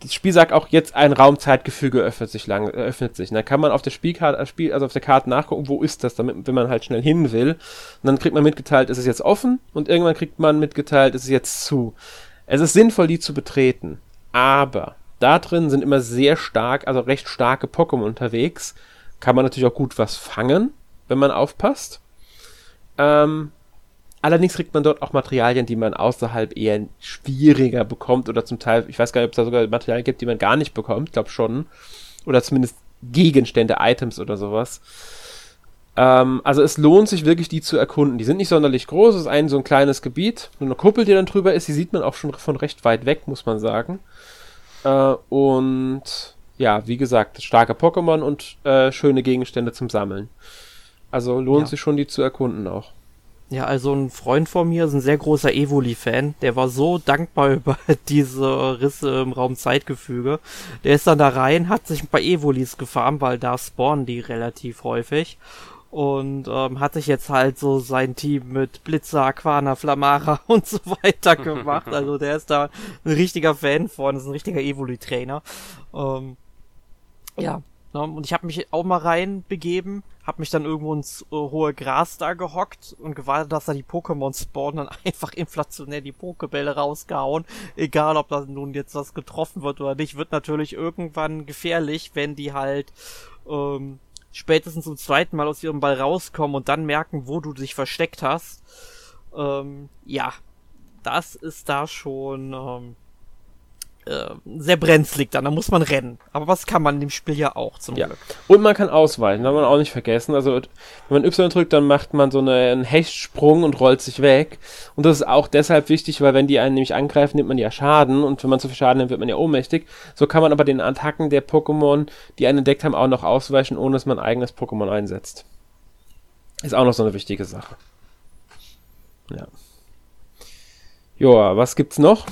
das Spiel sagt auch jetzt ein Raumzeitgefüge öffnet sich lang, öffnet sich. Und dann kann man auf der Spielkarte, Spiel, also auf der Karte nachgucken, wo ist das, damit, wenn man halt schnell hin will. Und dann kriegt man mitgeteilt, ist es jetzt offen und irgendwann kriegt man mitgeteilt, ist es jetzt zu. Es ist sinnvoll, die zu betreten. Aber da drin sind immer sehr stark, also recht starke Pokémon unterwegs. Kann man natürlich auch gut was fangen, wenn man aufpasst. Ähm, Allerdings kriegt man dort auch Materialien, die man außerhalb eher schwieriger bekommt oder zum Teil, ich weiß gar nicht, ob es da sogar Materialien gibt, die man gar nicht bekommt, ich glaube schon. Oder zumindest Gegenstände, Items oder sowas. Ähm, also es lohnt sich wirklich, die zu erkunden. Die sind nicht sonderlich groß, es ist ein so ein kleines Gebiet, nur eine Kuppel, die dann drüber ist, die sieht man auch schon von recht weit weg, muss man sagen. Äh, und ja, wie gesagt, starke Pokémon und äh, schöne Gegenstände zum Sammeln. Also lohnt ja. sich schon, die zu erkunden auch. Ja, also ein Freund von mir ist ein sehr großer Evoli-Fan. Der war so dankbar über diese Risse im Raumzeitgefüge. Der ist dann da rein, hat sich ein paar Evolis gefarmt, weil da spawnen die relativ häufig. Und ähm, hat sich jetzt halt so sein Team mit Blitzer, Aquana, Flamara und so weiter gemacht. Also der ist da ein richtiger Fan von, ist ein richtiger Evoli-Trainer. Ähm, ja, Ne? Und ich habe mich auch mal reinbegeben, habe mich dann irgendwo ins äh, hohe Gras da gehockt und gewartet, dass da die Pokémon spawnen, dann einfach inflationär die Pokebälle rausgehauen. Egal, ob da nun jetzt was getroffen wird oder nicht, wird natürlich irgendwann gefährlich, wenn die halt ähm, spätestens zum zweiten Mal aus ihrem Ball rauskommen und dann merken, wo du dich versteckt hast. Ähm, ja, das ist da schon ähm, äh, sehr brenzlig dann, da muss man rennen. Aber was kann man in dem Spiel ja auch zum ja. Glück. Und man kann ausweichen, darf man auch nicht vergessen. Also wenn man Y drückt, dann macht man so eine, einen Hechtsprung und rollt sich weg. Und das ist auch deshalb wichtig, weil wenn die einen nämlich angreifen, nimmt man ja Schaden und wenn man zu viel Schaden nimmt, wird man ja ohnmächtig. So kann man aber den Attacken der Pokémon, die einen entdeckt haben, auch noch ausweichen, ohne dass man ein eigenes Pokémon einsetzt. Ist auch noch so eine wichtige Sache. Ja. Joa, was gibt's noch?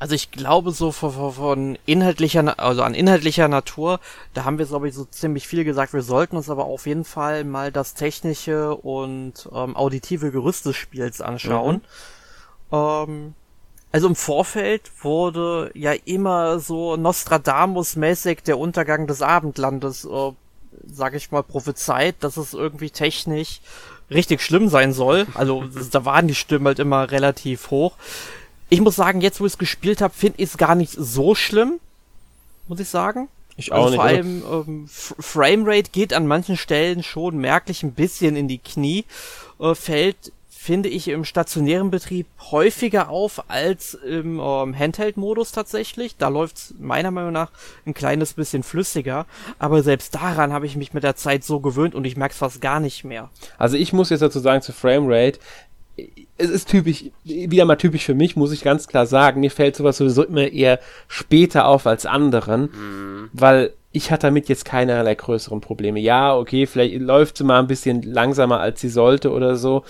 Also ich glaube so von, von inhaltlicher, also an inhaltlicher Natur, da haben wir glaube ich so ziemlich viel gesagt. Wir sollten uns aber auf jeden Fall mal das technische und ähm, auditive Gerüst des Spiels anschauen. Mhm. Ähm, also im Vorfeld wurde ja immer so Nostradamus-mäßig der Untergang des Abendlandes, äh, sag ich mal, prophezeit, dass es irgendwie technisch richtig schlimm sein soll. Also da waren die Stimmen halt immer relativ hoch ich muss sagen, jetzt wo ich es gespielt habe, finde ich es gar nicht so schlimm, muss ich sagen. Ich auch also nicht. Vor allem ähm, Framerate geht an manchen Stellen schon merklich ein bisschen in die Knie, äh, fällt finde ich im stationären Betrieb häufiger auf als im ähm, Handheld-Modus tatsächlich. Da läuft's meiner Meinung nach ein kleines bisschen flüssiger. Aber selbst daran habe ich mich mit der Zeit so gewöhnt und ich merke es fast gar nicht mehr. Also ich muss jetzt dazu sagen zu Framerate, es ist typisch, wieder mal typisch für mich, muss ich ganz klar sagen. Mir fällt sowas sowieso immer eher später auf als anderen, mhm. weil ich hatte damit jetzt keinerlei größeren Probleme. Ja, okay, vielleicht läuft sie mal ein bisschen langsamer, als sie sollte oder so.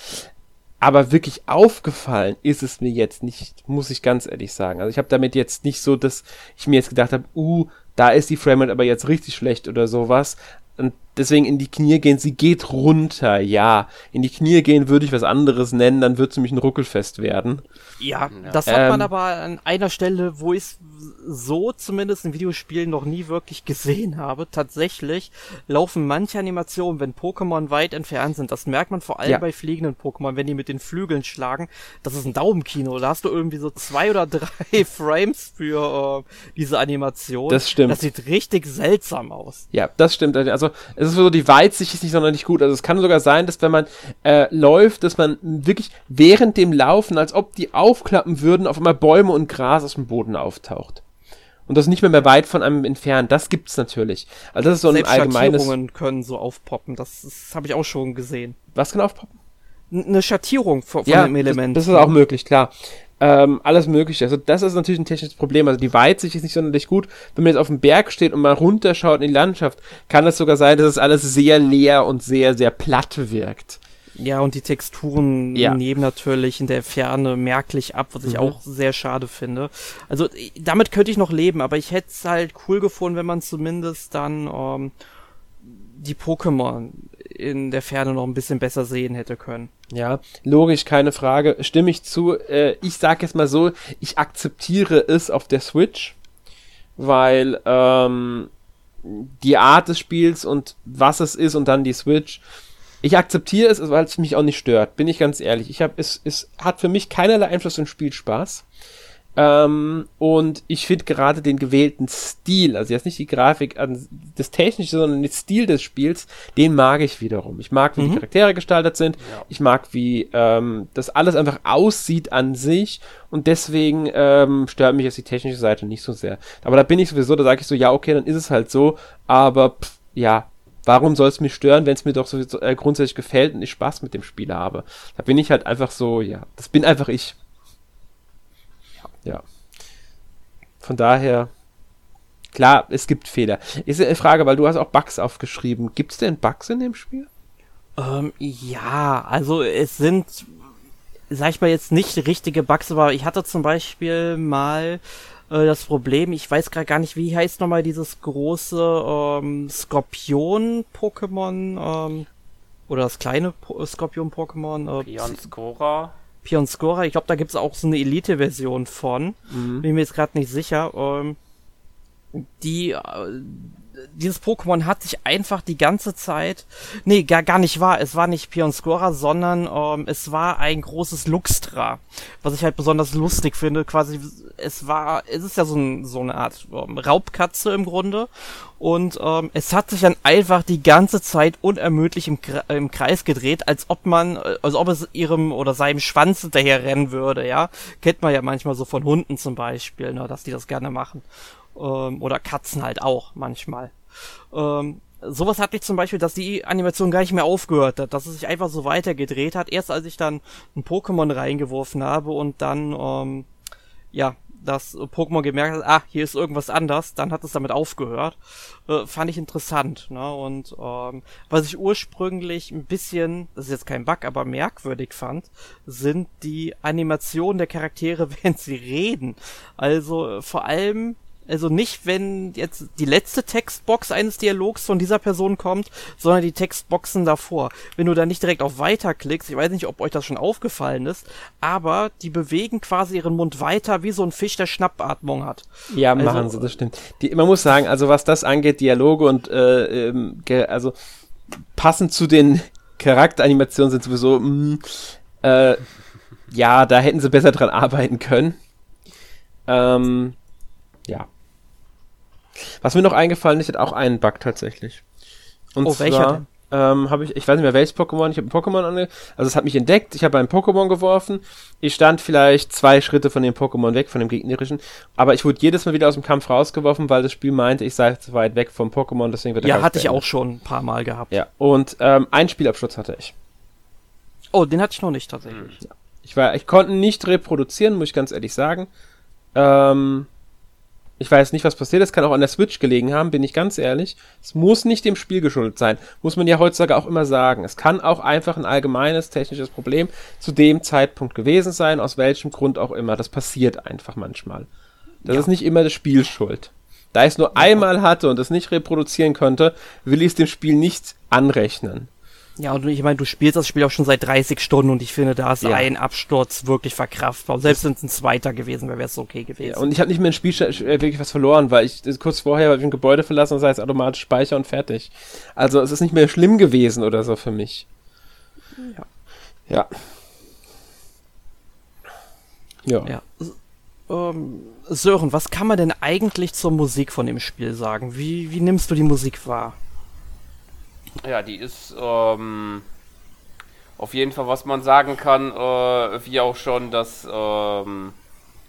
Aber wirklich aufgefallen ist es mir jetzt nicht, muss ich ganz ehrlich sagen. Also ich habe damit jetzt nicht so, dass ich mir jetzt gedacht habe, uh, da ist die Framerate aber jetzt richtig schlecht oder sowas. Deswegen in die Knie gehen, sie geht runter, ja. In die Knie gehen würde ich was anderes nennen, dann wird sie mich ein Ruckelfest werden. Ja, das hat man ähm, aber an einer Stelle, wo ich es so zumindest in Videospielen noch nie wirklich gesehen habe. Tatsächlich laufen manche Animationen, wenn Pokémon weit entfernt sind. Das merkt man vor allem ja. bei fliegenden Pokémon, wenn die mit den Flügeln schlagen. Das ist ein Daumenkino. Da hast du irgendwie so zwei oder drei Frames für äh, diese Animation. Das stimmt. Das sieht richtig seltsam aus. Ja, das stimmt. Also es ist so, die Weitsicht ist nicht sonderlich gut. Also es kann sogar sein, dass wenn man äh, läuft, dass man wirklich während dem Laufen, als ob die aufklappen würden, auf einmal Bäume und Gras aus dem Boden auftaucht. Und das nicht mehr, mehr weit von einem entfernt. Das gibt's natürlich. Also das ist so ein allgemeines. Schattierungen können so aufpoppen. Das, das habe ich auch schon gesehen. Was kann aufpoppen? eine Schattierung von, ja, dem Element. Das, das, ist auch möglich, klar. Ähm, alles mögliche. Also das ist natürlich ein technisches Problem. Also die Weitsicht ist nicht sonderlich gut. Wenn man jetzt auf dem Berg steht und mal runterschaut in die Landschaft, kann es sogar sein, dass es alles sehr leer und sehr, sehr platt wirkt. Ja, und die Texturen ja. nehmen natürlich in der Ferne merklich ab, was ich mhm. auch sehr schade finde. Also damit könnte ich noch leben, aber ich hätte es halt cool gefunden, wenn man zumindest dann ähm, die Pokémon in der Ferne noch ein bisschen besser sehen hätte können. Ja, logisch, keine Frage. Stimme ich zu. Äh, ich sag jetzt mal so, ich akzeptiere es auf der Switch, weil ähm, die Art des Spiels und was es ist und dann die Switch ich akzeptiere es, weil es mich auch nicht stört, bin ich ganz ehrlich. Ich habe es, es hat für mich keinerlei Einfluss im Spielspaß. Ähm, und ich finde gerade den gewählten Stil, also jetzt nicht die Grafik an das Technische, sondern den Stil des Spiels, den mag ich wiederum. Ich mag, wie mhm. die Charaktere gestaltet sind. Ja. Ich mag, wie ähm, das alles einfach aussieht an sich. Und deswegen ähm, stört mich jetzt die technische Seite nicht so sehr. Aber da bin ich sowieso, da sage ich so, ja, okay, dann ist es halt so. Aber pff, ja, warum soll es mich stören, wenn es mir doch so äh, grundsätzlich gefällt und ich Spaß mit dem Spiel habe? Da bin ich halt einfach so, ja, das bin einfach ich. Ja. Von daher, klar, es gibt Fehler. Ist eine Frage, weil du hast auch Bugs aufgeschrieben. Gibt es denn Bugs in dem Spiel? Ähm, ja, also es sind, sag ich mal jetzt nicht richtige Bugs, aber ich hatte zum Beispiel mal äh, das Problem, ich weiß gerade gar nicht, wie heißt nochmal dieses große ähm, Skorpion-Pokémon ähm, oder das kleine po Skorpion-Pokémon. Äh, Pionscora. Pionscora, ich glaube, da gibt es auch so eine Elite-Version von. Mhm. Bin mir jetzt gerade nicht sicher. Ähm, die äh, dieses Pokémon hat sich einfach die ganze Zeit, nee, gar, gar nicht wahr, es war nicht Pionscora, sondern ähm, es war ein großes Luxtra, was ich halt besonders lustig finde, quasi, es war, es ist ja so, ein, so eine Art ähm, Raubkatze im Grunde. Und ähm, es hat sich dann einfach die ganze Zeit unermüdlich im, im Kreis gedreht, als ob man, äh, als ob es ihrem oder seinem Schwanz hinterher rennen würde, ja, kennt man ja manchmal so von Hunden zum Beispiel, ne, dass die das gerne machen ähm, oder Katzen halt auch manchmal. Ähm, sowas hatte ich zum Beispiel, dass die Animation gar nicht mehr aufgehört hat, dass es sich einfach so weitergedreht hat. Erst als ich dann ein Pokémon reingeworfen habe und dann, ähm, ja, das Pokémon gemerkt hat, ah, hier ist irgendwas anders, dann hat es damit aufgehört. Äh, fand ich interessant, ne? Und ähm, was ich ursprünglich ein bisschen, das ist jetzt kein Bug, aber merkwürdig fand, sind die Animationen der Charaktere, wenn sie reden. Also äh, vor allem also nicht, wenn jetzt die letzte Textbox eines Dialogs von dieser Person kommt, sondern die Textboxen davor. Wenn du da nicht direkt auf Weiter klickst, ich weiß nicht, ob euch das schon aufgefallen ist, aber die bewegen quasi ihren Mund weiter wie so ein Fisch, der Schnappatmung hat. Ja, also, machen sie, das stimmt. Die, man muss sagen, also was das angeht, Dialoge und äh, ähm, also passend zu den Charakteranimationen sind sowieso, mh, mm, äh, ja, da hätten sie besser dran arbeiten können. Ähm, ja. Was mir noch eingefallen ist, hat auch einen Bug tatsächlich. Und oh, zwar ähm, habe ich, ich weiß nicht mehr welches Pokémon, ich habe ein Pokémon ange, also es hat mich entdeckt, ich habe ein Pokémon geworfen, ich stand vielleicht zwei Schritte von dem Pokémon weg, von dem gegnerischen, aber ich wurde jedes Mal wieder aus dem Kampf rausgeworfen, weil das Spiel meinte, ich sei zu weit weg vom Pokémon, deswegen wird der Ja, Kampf hatte beendet. ich auch schon ein paar Mal gehabt. Ja, und ähm, einen Spielabschluss hatte ich. Oh, den hatte ich noch nicht tatsächlich. Ja. Ich war, ich konnte nicht reproduzieren, muss ich ganz ehrlich sagen. Ähm, ich weiß nicht, was passiert ist, kann auch an der Switch gelegen haben, bin ich ganz ehrlich. Es muss nicht dem Spiel geschuldet sein. Muss man ja heutzutage auch immer sagen. Es kann auch einfach ein allgemeines technisches Problem zu dem Zeitpunkt gewesen sein, aus welchem Grund auch immer. Das passiert einfach manchmal. Das ja. ist nicht immer das Spiel schuld. Da ich es nur einmal hatte und es nicht reproduzieren konnte, will ich es dem Spiel nicht anrechnen. Ja, und ich meine, du spielst das Spiel auch schon seit 30 Stunden und ich finde, da ist ja. ein Absturz wirklich verkraftbar. Selbst wenn es ein zweiter gewesen wäre, wäre es okay gewesen. Ja, und ich habe nicht mehr im Spiel äh, wirklich was verloren, weil ich kurz vorher habe ich ein Gebäude verlassen und sei es automatisch Speicher und fertig. Also es ist nicht mehr schlimm gewesen oder so für mich. Ja. Ja. Ja. ja. Ähm, Sören, was kann man denn eigentlich zur Musik von dem Spiel sagen? Wie, wie nimmst du die Musik wahr? Ja, die ist ähm, auf jeden Fall, was man sagen kann, äh, wie auch schon, dass ähm,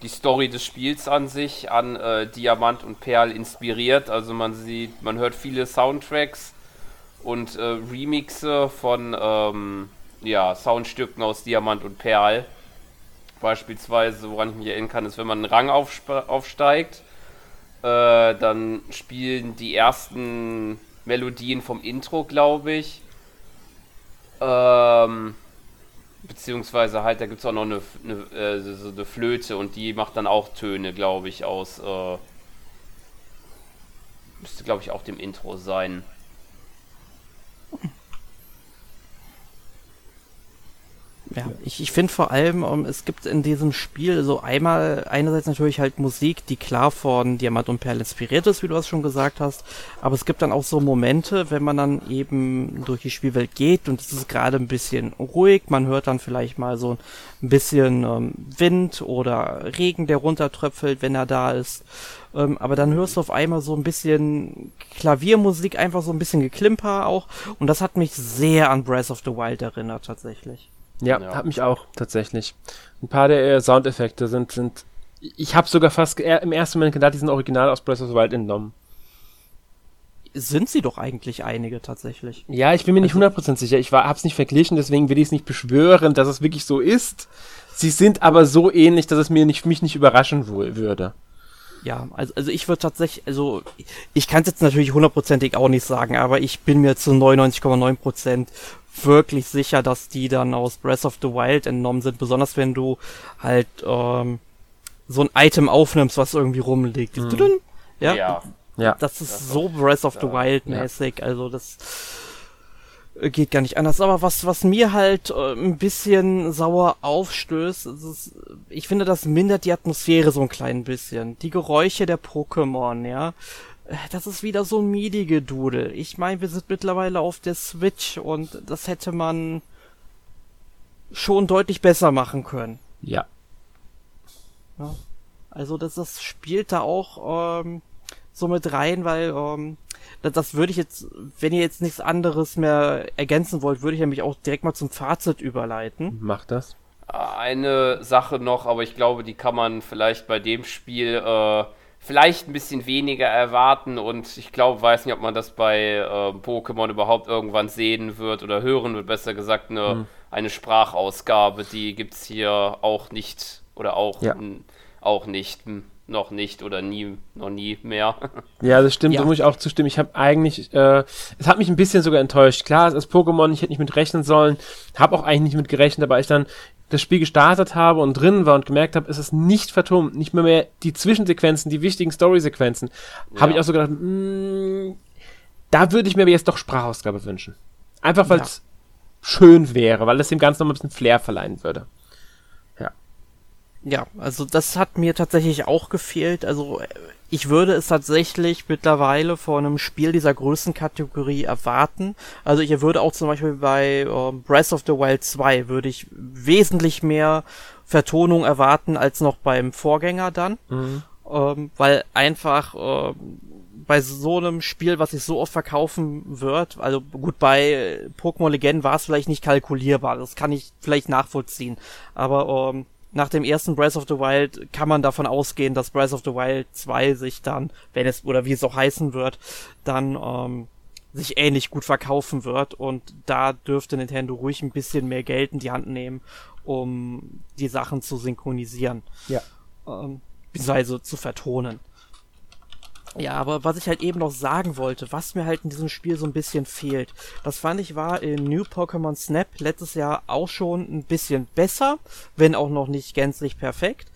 die Story des Spiels an sich an äh, Diamant und Perl inspiriert. Also man sieht, man hört viele Soundtracks und äh, Remixe von ähm, ja, Soundstücken aus Diamant und Perl. Beispielsweise, woran ich mich erinnern kann, ist, wenn man einen Rang aufsteigt, äh, dann spielen die ersten Melodien vom Intro, glaube ich. Ähm, beziehungsweise halt, da gibt es auch noch eine, eine, äh, so eine Flöte und die macht dann auch Töne, glaube ich, aus. Äh, müsste, glaube ich, auch dem Intro sein. Ja, ich, ich finde vor allem, um, ähm, es gibt in diesem Spiel so einmal, einerseits natürlich halt Musik, die klar von Diamant und Perl inspiriert ist, wie du das schon gesagt hast, aber es gibt dann auch so Momente, wenn man dann eben durch die Spielwelt geht und es ist gerade ein bisschen ruhig, man hört dann vielleicht mal so ein bisschen ähm, Wind oder Regen, der runtertröpfelt, wenn er da ist, ähm, aber dann hörst du auf einmal so ein bisschen Klaviermusik, einfach so ein bisschen Geklimper auch. Und das hat mich sehr an Breath of the Wild erinnert tatsächlich. Ja, ja, hat mich auch tatsächlich. Ein paar der Soundeffekte sind, sind ich habe sogar fast im ersten Moment gedacht, die sind original aus Breath of the Wild entnommen. Sind sie doch eigentlich einige tatsächlich. Ja, ich bin mir nicht 100% also sicher. Ich war, hab's nicht verglichen, deswegen will ich es nicht beschwören, dass es wirklich so ist. Sie sind aber so ähnlich, dass es mir nicht, mich nicht überraschen würde. Ja, also, also ich würde tatsächlich, also ich kann es jetzt natürlich hundertprozentig auch nicht sagen, aber ich bin mir zu 99,9% wirklich sicher, dass die dann aus Breath of the Wild entnommen sind, besonders wenn du halt ähm, so ein Item aufnimmst, was irgendwie rumliegt. Mhm. Ja? ja. ja. Das ist das so Breath of the Wild mäßig, ja. also das äh, geht gar nicht anders. Aber was, was mir halt äh, ein bisschen sauer aufstößt, ist, ich finde, das mindert die Atmosphäre so ein klein bisschen. Die Geräusche der Pokémon, ja das ist wieder so ein MIDI-Gedudel. Ich meine, wir sind mittlerweile auf der Switch und das hätte man schon deutlich besser machen können. Ja. ja. Also das, das spielt da auch ähm, so mit rein, weil ähm, das, das würde ich jetzt, wenn ihr jetzt nichts anderes mehr ergänzen wollt, würde ich nämlich auch direkt mal zum Fazit überleiten. Macht das. Eine Sache noch, aber ich glaube, die kann man vielleicht bei dem Spiel äh, vielleicht ein bisschen weniger erwarten und ich glaube, weiß nicht, ob man das bei äh, Pokémon überhaupt irgendwann sehen wird oder hören wird, besser gesagt, eine, mhm. eine Sprachausgabe, die gibt es hier auch nicht oder auch, ja. auch nicht, noch nicht oder nie, noch nie mehr. Ja, das stimmt, ja. da muss ich auch zustimmen. Ich habe eigentlich, äh, es hat mich ein bisschen sogar enttäuscht. Klar, es ist Pokémon, ich hätte nicht mit rechnen sollen, habe auch eigentlich nicht mit gerechnet, aber ich dann das Spiel gestartet habe und drin war und gemerkt habe, es ist nicht vertont, nicht mehr mehr die Zwischensequenzen, die wichtigen Story-Sequenzen, ja. habe ich auch so gedacht, mh, mm, da würde ich mir jetzt doch Sprachausgabe wünschen. Einfach weil es ja. schön wäre, weil es dem Ganzen noch ein bisschen Flair verleihen würde. Ja. Also das hat mir tatsächlich auch gefehlt. Also ich würde es tatsächlich mittlerweile von einem Spiel dieser Größenkategorie erwarten. Also ich würde auch zum Beispiel bei äh, Breath of the Wild 2 würde ich wesentlich mehr Vertonung erwarten als noch beim Vorgänger dann. Mhm. Ähm, weil einfach äh, bei so einem Spiel, was sich so oft verkaufen wird, also gut, bei Pokémon Legenden war es vielleicht nicht kalkulierbar, das kann ich vielleicht nachvollziehen. Aber ähm, nach dem ersten Breath of the Wild kann man davon ausgehen, dass Breath of the Wild 2 sich dann, wenn es, oder wie es auch heißen wird, dann ähm, sich ähnlich gut verkaufen wird. Und da dürfte Nintendo ruhig ein bisschen mehr Geld in die Hand nehmen, um die Sachen zu synchronisieren. Ja. Ähm, beziehungsweise zu vertonen. Ja, aber was ich halt eben noch sagen wollte, was mir halt in diesem Spiel so ein bisschen fehlt, das fand ich war in New Pokémon Snap letztes Jahr auch schon ein bisschen besser, wenn auch noch nicht gänzlich perfekt.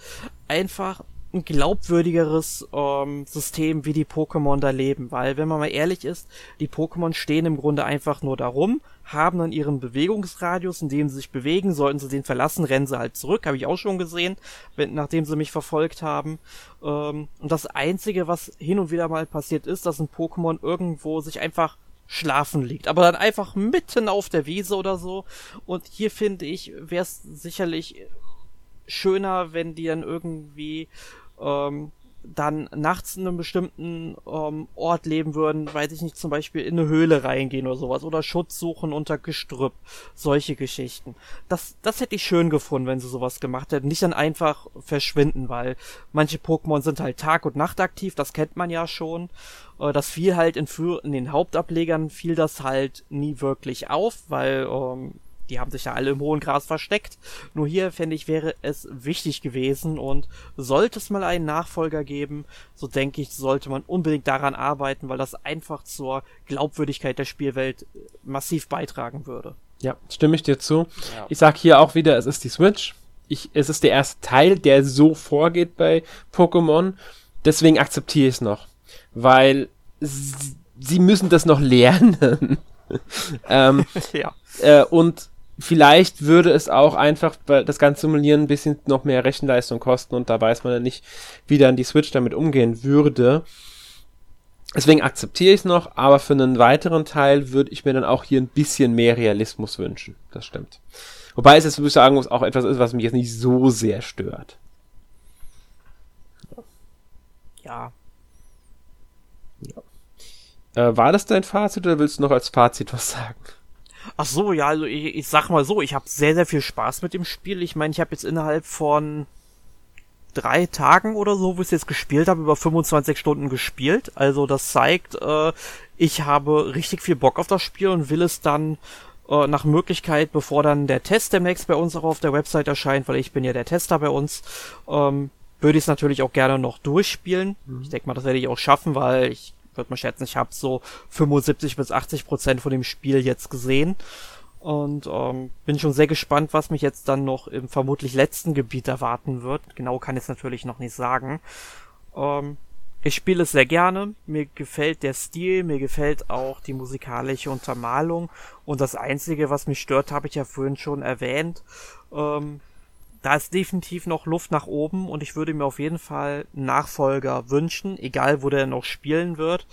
Einfach ein glaubwürdigeres ähm, System, wie die Pokémon da leben. Weil, wenn man mal ehrlich ist, die Pokémon stehen im Grunde einfach nur darum, haben dann ihren Bewegungsradius, in dem sie sich bewegen. Sollten sie den verlassen, rennen sie halt zurück. Habe ich auch schon gesehen, wenn, nachdem sie mich verfolgt haben. Ähm, und das Einzige, was hin und wieder mal passiert ist, dass ein Pokémon irgendwo sich einfach schlafen liegt. Aber dann einfach mitten auf der Wiese oder so. Und hier finde ich, wäre es sicherlich schöner, wenn die dann irgendwie ähm, dann nachts in einem bestimmten ähm, Ort leben würden, weiß ich nicht, zum Beispiel in eine Höhle reingehen oder sowas oder Schutz suchen unter Gestrüpp, solche Geschichten. Das, das hätte ich schön gefunden, wenn sie sowas gemacht hätten. Nicht dann einfach verschwinden, weil manche Pokémon sind halt Tag und Nacht aktiv, das kennt man ja schon. Äh, das fiel halt in, in den Hauptablegern fiel das halt nie wirklich auf, weil ähm, die haben sich ja alle im hohen Gras versteckt. Nur hier, fände ich, wäre es wichtig gewesen und sollte es mal einen Nachfolger geben, so denke ich, sollte man unbedingt daran arbeiten, weil das einfach zur Glaubwürdigkeit der Spielwelt massiv beitragen würde. Ja, stimme ich dir zu. Ja. Ich sag hier auch wieder, es ist die Switch. Ich, es ist der erste Teil, der so vorgeht bei Pokémon. Deswegen akzeptiere ich es noch. Weil sie, sie müssen das noch lernen. ähm, ja. Äh, und vielleicht würde es auch einfach das ganze Simulieren ein bisschen noch mehr Rechenleistung kosten und da weiß man ja nicht, wie dann die Switch damit umgehen würde. Deswegen akzeptiere ich es noch, aber für einen weiteren Teil würde ich mir dann auch hier ein bisschen mehr Realismus wünschen. Das stimmt. Wobei es jetzt, würde ich sagen, auch etwas ist, was mich jetzt nicht so sehr stört. Ja. ja. Äh, war das dein Fazit oder willst du noch als Fazit was sagen? Ach so, ja, also ich, ich sag mal so, ich habe sehr, sehr viel Spaß mit dem Spiel. Ich meine, ich habe jetzt innerhalb von drei Tagen oder so, wo ich es jetzt gespielt habe, über 25 Stunden gespielt. Also das zeigt, äh, ich habe richtig viel Bock auf das Spiel und will es dann äh, nach Möglichkeit, bevor dann der Test demnächst bei uns auch auf der Website erscheint, weil ich bin ja der Tester bei uns, ähm, würde ich es natürlich auch gerne noch durchspielen. Mhm. Ich denke mal, das werde ich auch schaffen, weil ich würde mal schätzen, ich habe so 75 bis 80 Prozent von dem Spiel jetzt gesehen. Und ähm, bin schon sehr gespannt, was mich jetzt dann noch im vermutlich letzten Gebiet erwarten wird. Genau kann ich es natürlich noch nicht sagen. Ähm, ich spiele es sehr gerne. Mir gefällt der Stil, mir gefällt auch die musikalische Untermalung. Und das Einzige, was mich stört, habe ich ja vorhin schon erwähnt. Ähm, da ist definitiv noch Luft nach oben und ich würde mir auf jeden Fall einen Nachfolger wünschen, egal wo der noch spielen wird.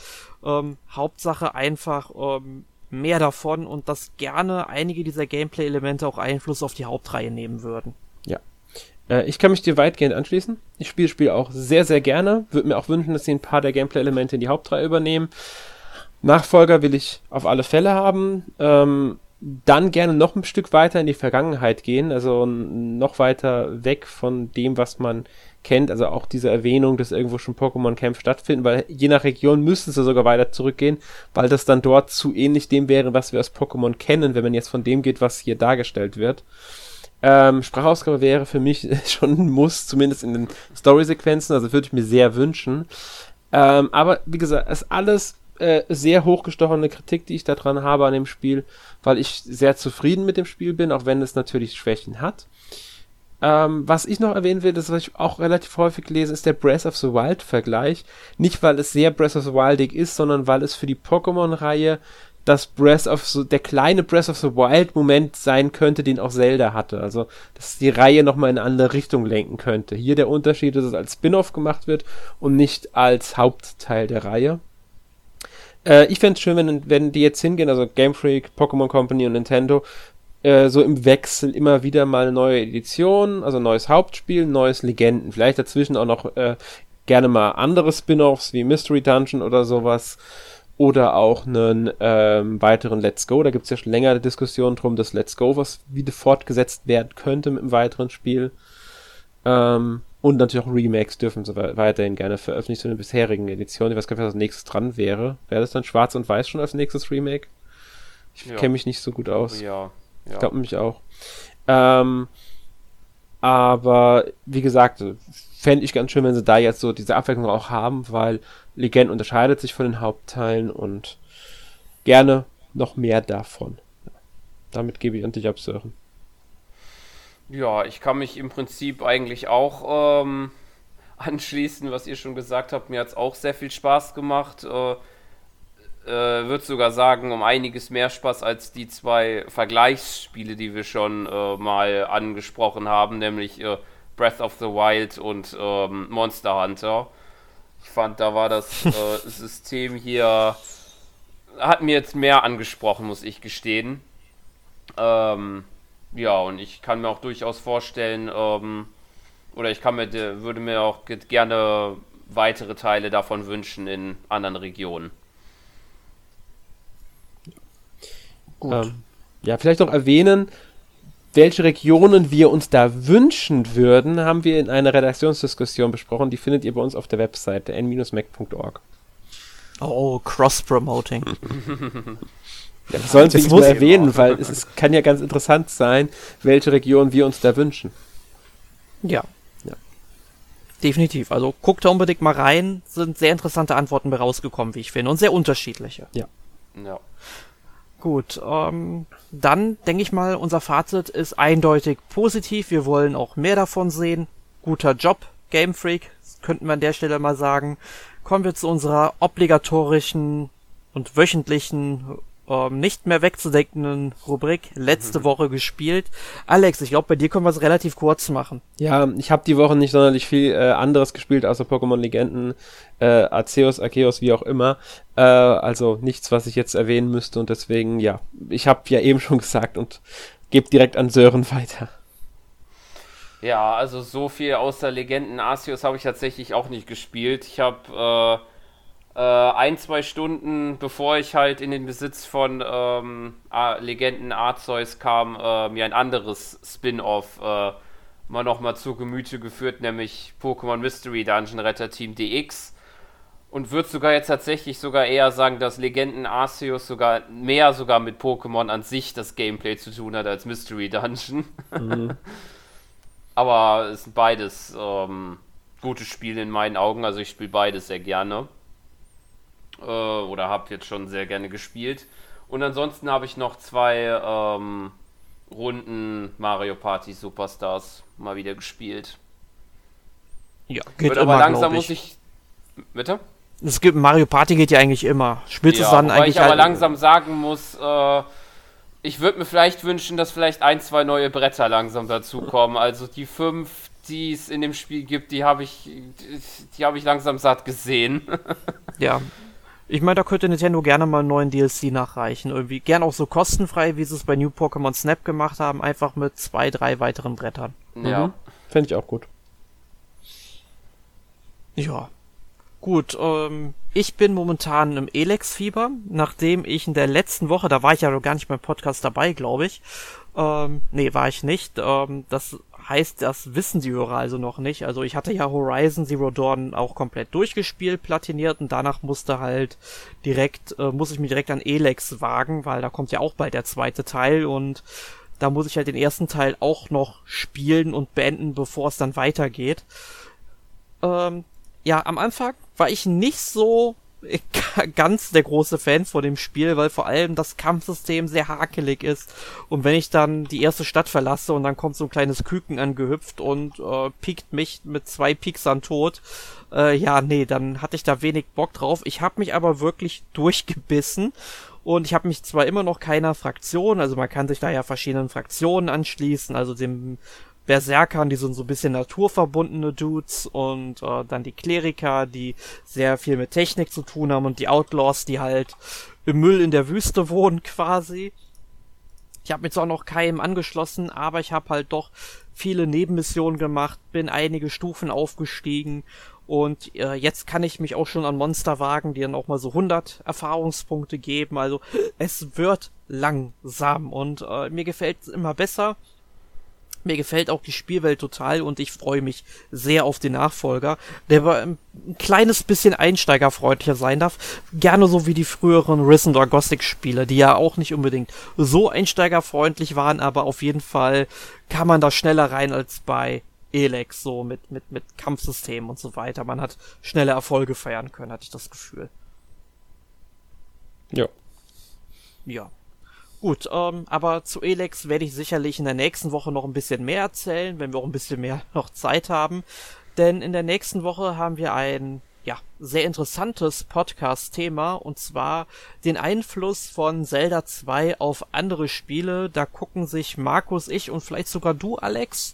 Ähm, Hauptsache einfach ähm, mehr davon und dass gerne einige dieser Gameplay-Elemente auch Einfluss auf die Hauptreihe nehmen würden. Ja. Äh, ich kann mich dir weitgehend anschließen. Ich spiele das Spiel auch sehr, sehr gerne. Würde mir auch wünschen, dass sie ein paar der Gameplay-Elemente in die Hauptreihe übernehmen. Nachfolger will ich auf alle Fälle haben. Ähm, dann gerne noch ein Stück weiter in die Vergangenheit gehen, also noch weiter weg von dem, was man kennt, also auch diese Erwähnung, dass irgendwo schon Pokémon-Kämpfe stattfinden, weil je nach Region müsste es ja sogar weiter zurückgehen, weil das dann dort zu ähnlich dem wäre, was wir aus Pokémon kennen, wenn man jetzt von dem geht, was hier dargestellt wird. Ähm, Sprachausgabe wäre für mich schon ein Muss, zumindest in den Story-Sequenzen, also würde ich mir sehr wünschen. Ähm, aber wie gesagt, es ist alles äh, sehr hochgestochene Kritik, die ich daran habe an dem Spiel, weil ich sehr zufrieden mit dem Spiel bin, auch wenn es natürlich Schwächen hat. Ähm, was ich noch erwähnen will, das was ich auch relativ häufig lese, ist der Breath of the Wild Vergleich. Nicht weil es sehr Breath of the Wildig ist, sondern weil es für die Pokémon-Reihe das Breath of the, der kleine Breath of the Wild Moment sein könnte, den auch Zelda hatte. Also, dass die Reihe nochmal in eine andere Richtung lenken könnte. Hier der Unterschied, dass es als Spin-off gemacht wird und nicht als Hauptteil der Reihe. Äh, ich fände es schön, wenn, wenn die jetzt hingehen, also Game Freak, Pokémon Company und Nintendo, äh, so im Wechsel immer wieder mal eine neue Edition, also neues Hauptspiel, neues Legenden. Vielleicht dazwischen auch noch äh, gerne mal andere Spin-offs wie Mystery Dungeon oder sowas. Oder auch einen ähm, weiteren Let's Go. Da gibt es ja schon längere Diskussionen drum, dass Let's Go was wieder fortgesetzt werden könnte mit einem weiteren Spiel. Ähm, und natürlich auch Remakes dürfen sie weiterhin gerne veröffentlichen zu den bisherigen Editionen. Ich weiß gar nicht, was als nächstes dran wäre. Wäre das dann Schwarz und Weiß schon als nächstes Remake? Ich ja. kenne mich nicht so gut aus. Ja. ja. Ich glaube mich auch. Ähm, aber wie gesagt, fände ich ganz schön, wenn sie da jetzt so diese Abwechslung auch haben, weil Legend unterscheidet sich von den Hauptteilen und gerne noch mehr davon. Damit gebe ich an dich ab, Sören. Ja, ich kann mich im Prinzip eigentlich auch ähm, anschließen, was ihr schon gesagt habt. Mir hat es auch sehr viel Spaß gemacht. Äh, äh, würde sogar sagen, um einiges mehr Spaß als die zwei Vergleichsspiele, die wir schon äh, mal angesprochen haben, nämlich äh, Breath of the Wild und ähm, Monster Hunter. Ich fand, da war das äh, System hier, hat mir jetzt mehr angesprochen, muss ich gestehen. Ähm, ja, und ich kann mir auch durchaus vorstellen, ähm, oder ich kann mir, würde mir auch gerne weitere Teile davon wünschen in anderen Regionen. Ähm, ja, vielleicht noch erwähnen, welche Regionen wir uns da wünschen würden, haben wir in einer Redaktionsdiskussion besprochen. Die findet ihr bei uns auf der Webseite n-mac.org. Oh, Cross-Promoting. ja, wir sollen es nicht nur erwähnen, weil es ist, kann ja ganz interessant sein, welche Regionen wir uns da wünschen. Ja. ja. Definitiv. Also guckt da unbedingt mal rein. Sind sehr interessante Antworten bei rausgekommen, wie ich finde. Und sehr unterschiedliche. Ja. Ja. Gut, ähm, dann denke ich mal, unser Fazit ist eindeutig positiv. Wir wollen auch mehr davon sehen. Guter Job, Game Freak, könnten wir an der Stelle mal sagen. Kommen wir zu unserer obligatorischen und wöchentlichen ähm, nicht mehr wegzudeckenden Rubrik letzte mhm. Woche gespielt. Alex, ich glaube, bei dir können wir es relativ kurz machen. Ja, ich habe die Woche nicht sonderlich viel äh, anderes gespielt, außer Pokémon Legenden, äh, Arceus, Arceus, wie auch immer. Äh, also nichts, was ich jetzt erwähnen müsste und deswegen, ja, ich habe ja eben schon gesagt und gebe direkt an Sören weiter. Ja, also so viel außer Legenden Arceus habe ich tatsächlich auch nicht gespielt. Ich habe äh, äh, ein, zwei Stunden bevor ich halt in den Besitz von ähm, Legenden Arceus kam, äh, mir ein anderes Spin-off äh, mal nochmal zu Gemüte geführt, nämlich Pokémon Mystery Dungeon Retter Team DX. Und würde sogar jetzt tatsächlich sogar eher sagen, dass Legenden Arceus sogar mehr sogar mit Pokémon an sich das Gameplay zu tun hat als Mystery Dungeon. Mhm. Aber es sind beides ähm, gute Spiele in meinen Augen, also ich spiele beides sehr gerne äh, oder habe jetzt schon sehr gerne gespielt. Und ansonsten habe ich noch zwei ähm, Runden Mario Party Superstars mal wieder gespielt. Ja, geht Wird immer, aber langsam muss ich. Bitte? Es gibt Mario Party geht ja eigentlich immer. Spielst ja, es dann eigentlich. ich aber halt langsam sagen muss, äh, ich würde mir vielleicht wünschen, dass vielleicht ein, zwei neue Bretter langsam dazukommen. Also die fünf, die es in dem Spiel gibt, die habe ich, die, die habe ich langsam satt gesehen. ja, ich meine, da könnte Nintendo gerne mal einen neuen DLC nachreichen. Irgendwie gern auch so kostenfrei, wie sie es bei New Pokémon Snap gemacht haben, einfach mit zwei, drei weiteren Brettern. Ja. Mhm. Fände ich auch gut. Ja. Gut, ähm, ich bin momentan im Elex-Fieber, nachdem ich in der letzten Woche, da war ich ja noch gar nicht beim Podcast dabei, glaube ich. Ähm, nee, war ich nicht. Ähm, das heißt, das wissen die Hörer also noch nicht. Also ich hatte ja Horizon Zero Dawn auch komplett durchgespielt, platiniert und danach musste halt direkt, äh, muss ich mich direkt an Elex wagen, weil da kommt ja auch bald der zweite Teil und da muss ich halt den ersten Teil auch noch spielen und beenden, bevor es dann weitergeht. Ähm, ja, am Anfang war ich nicht so ganz der große Fan von dem Spiel, weil vor allem das Kampfsystem sehr hakelig ist. Und wenn ich dann die erste Stadt verlasse und dann kommt so ein kleines Küken angehüpft und äh, piekt mich mit zwei Pieksern tot, äh, ja, nee, dann hatte ich da wenig Bock drauf. Ich habe mich aber wirklich durchgebissen und ich habe mich zwar immer noch keiner Fraktion, also man kann sich da ja verschiedenen Fraktionen anschließen, also dem Berserkern, die sind so ein bisschen naturverbundene Dudes und äh, dann die Kleriker, die sehr viel mit Technik zu tun haben und die Outlaws, die halt im Müll in der Wüste wohnen quasi. Ich habe mir zwar noch keinem angeschlossen, aber ich habe halt doch viele Nebenmissionen gemacht, bin einige Stufen aufgestiegen und äh, jetzt kann ich mich auch schon an Monster wagen, die dann auch mal so 100 Erfahrungspunkte geben. Also es wird langsam und äh, mir gefällt es immer besser. Mir gefällt auch die Spielwelt total und ich freue mich sehr auf den Nachfolger, der ein kleines bisschen einsteigerfreundlicher sein darf. Gerne so wie die früheren Risen oder Gothic Spiele, die ja auch nicht unbedingt so einsteigerfreundlich waren, aber auf jeden Fall kann man da schneller rein als bei Elex, so mit, mit, mit Kampfsystemen und so weiter. Man hat schnelle Erfolge feiern können, hatte ich das Gefühl. Ja. Ja, Gut, ähm, aber zu Elex werde ich sicherlich in der nächsten Woche noch ein bisschen mehr erzählen, wenn wir auch ein bisschen mehr noch Zeit haben. denn in der nächsten Woche haben wir ein ja, sehr interessantes Podcast-Thema und zwar den Einfluss von Zelda 2 auf andere Spiele. Da gucken sich Markus, ich und vielleicht sogar du, Alex,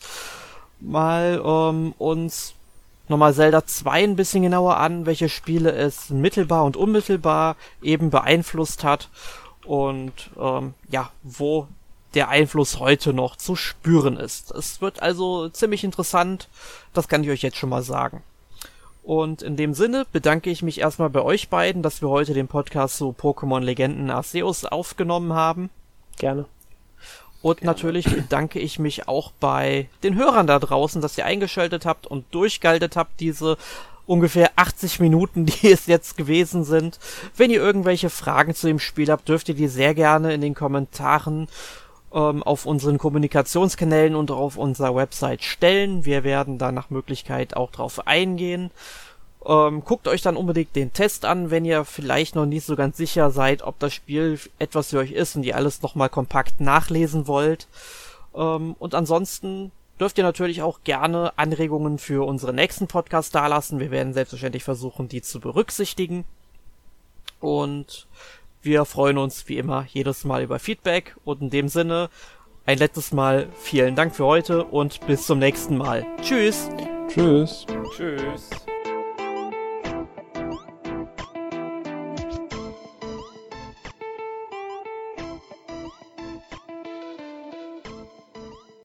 mal ähm, uns nochmal Zelda 2 ein bisschen genauer an, welche Spiele es mittelbar und unmittelbar eben beeinflusst hat und ähm, ja, wo der Einfluss heute noch zu spüren ist. Es wird also ziemlich interessant, das kann ich euch jetzt schon mal sagen. Und in dem Sinne bedanke ich mich erstmal bei euch beiden, dass wir heute den Podcast zu Pokémon Legenden Arceus aufgenommen haben. Gerne. Und Gerne. natürlich bedanke ich mich auch bei den Hörern da draußen, dass ihr eingeschaltet habt und durchgehalten habt, diese ungefähr 80 Minuten, die es jetzt gewesen sind. Wenn ihr irgendwelche Fragen zu dem Spiel habt, dürft ihr die sehr gerne in den Kommentaren ähm, auf unseren Kommunikationskanälen und auf unserer Website stellen. Wir werden da nach Möglichkeit auch drauf eingehen. Ähm, guckt euch dann unbedingt den Test an, wenn ihr vielleicht noch nicht so ganz sicher seid, ob das Spiel etwas für euch ist und ihr alles nochmal kompakt nachlesen wollt. Ähm, und ansonsten dürft ihr natürlich auch gerne Anregungen für unsere nächsten Podcast dalassen. Wir werden selbstverständlich versuchen, die zu berücksichtigen. Und wir freuen uns wie immer jedes Mal über Feedback und in dem Sinne ein letztes Mal vielen Dank für heute und bis zum nächsten Mal. Tschüss. Tschüss. Tschüss.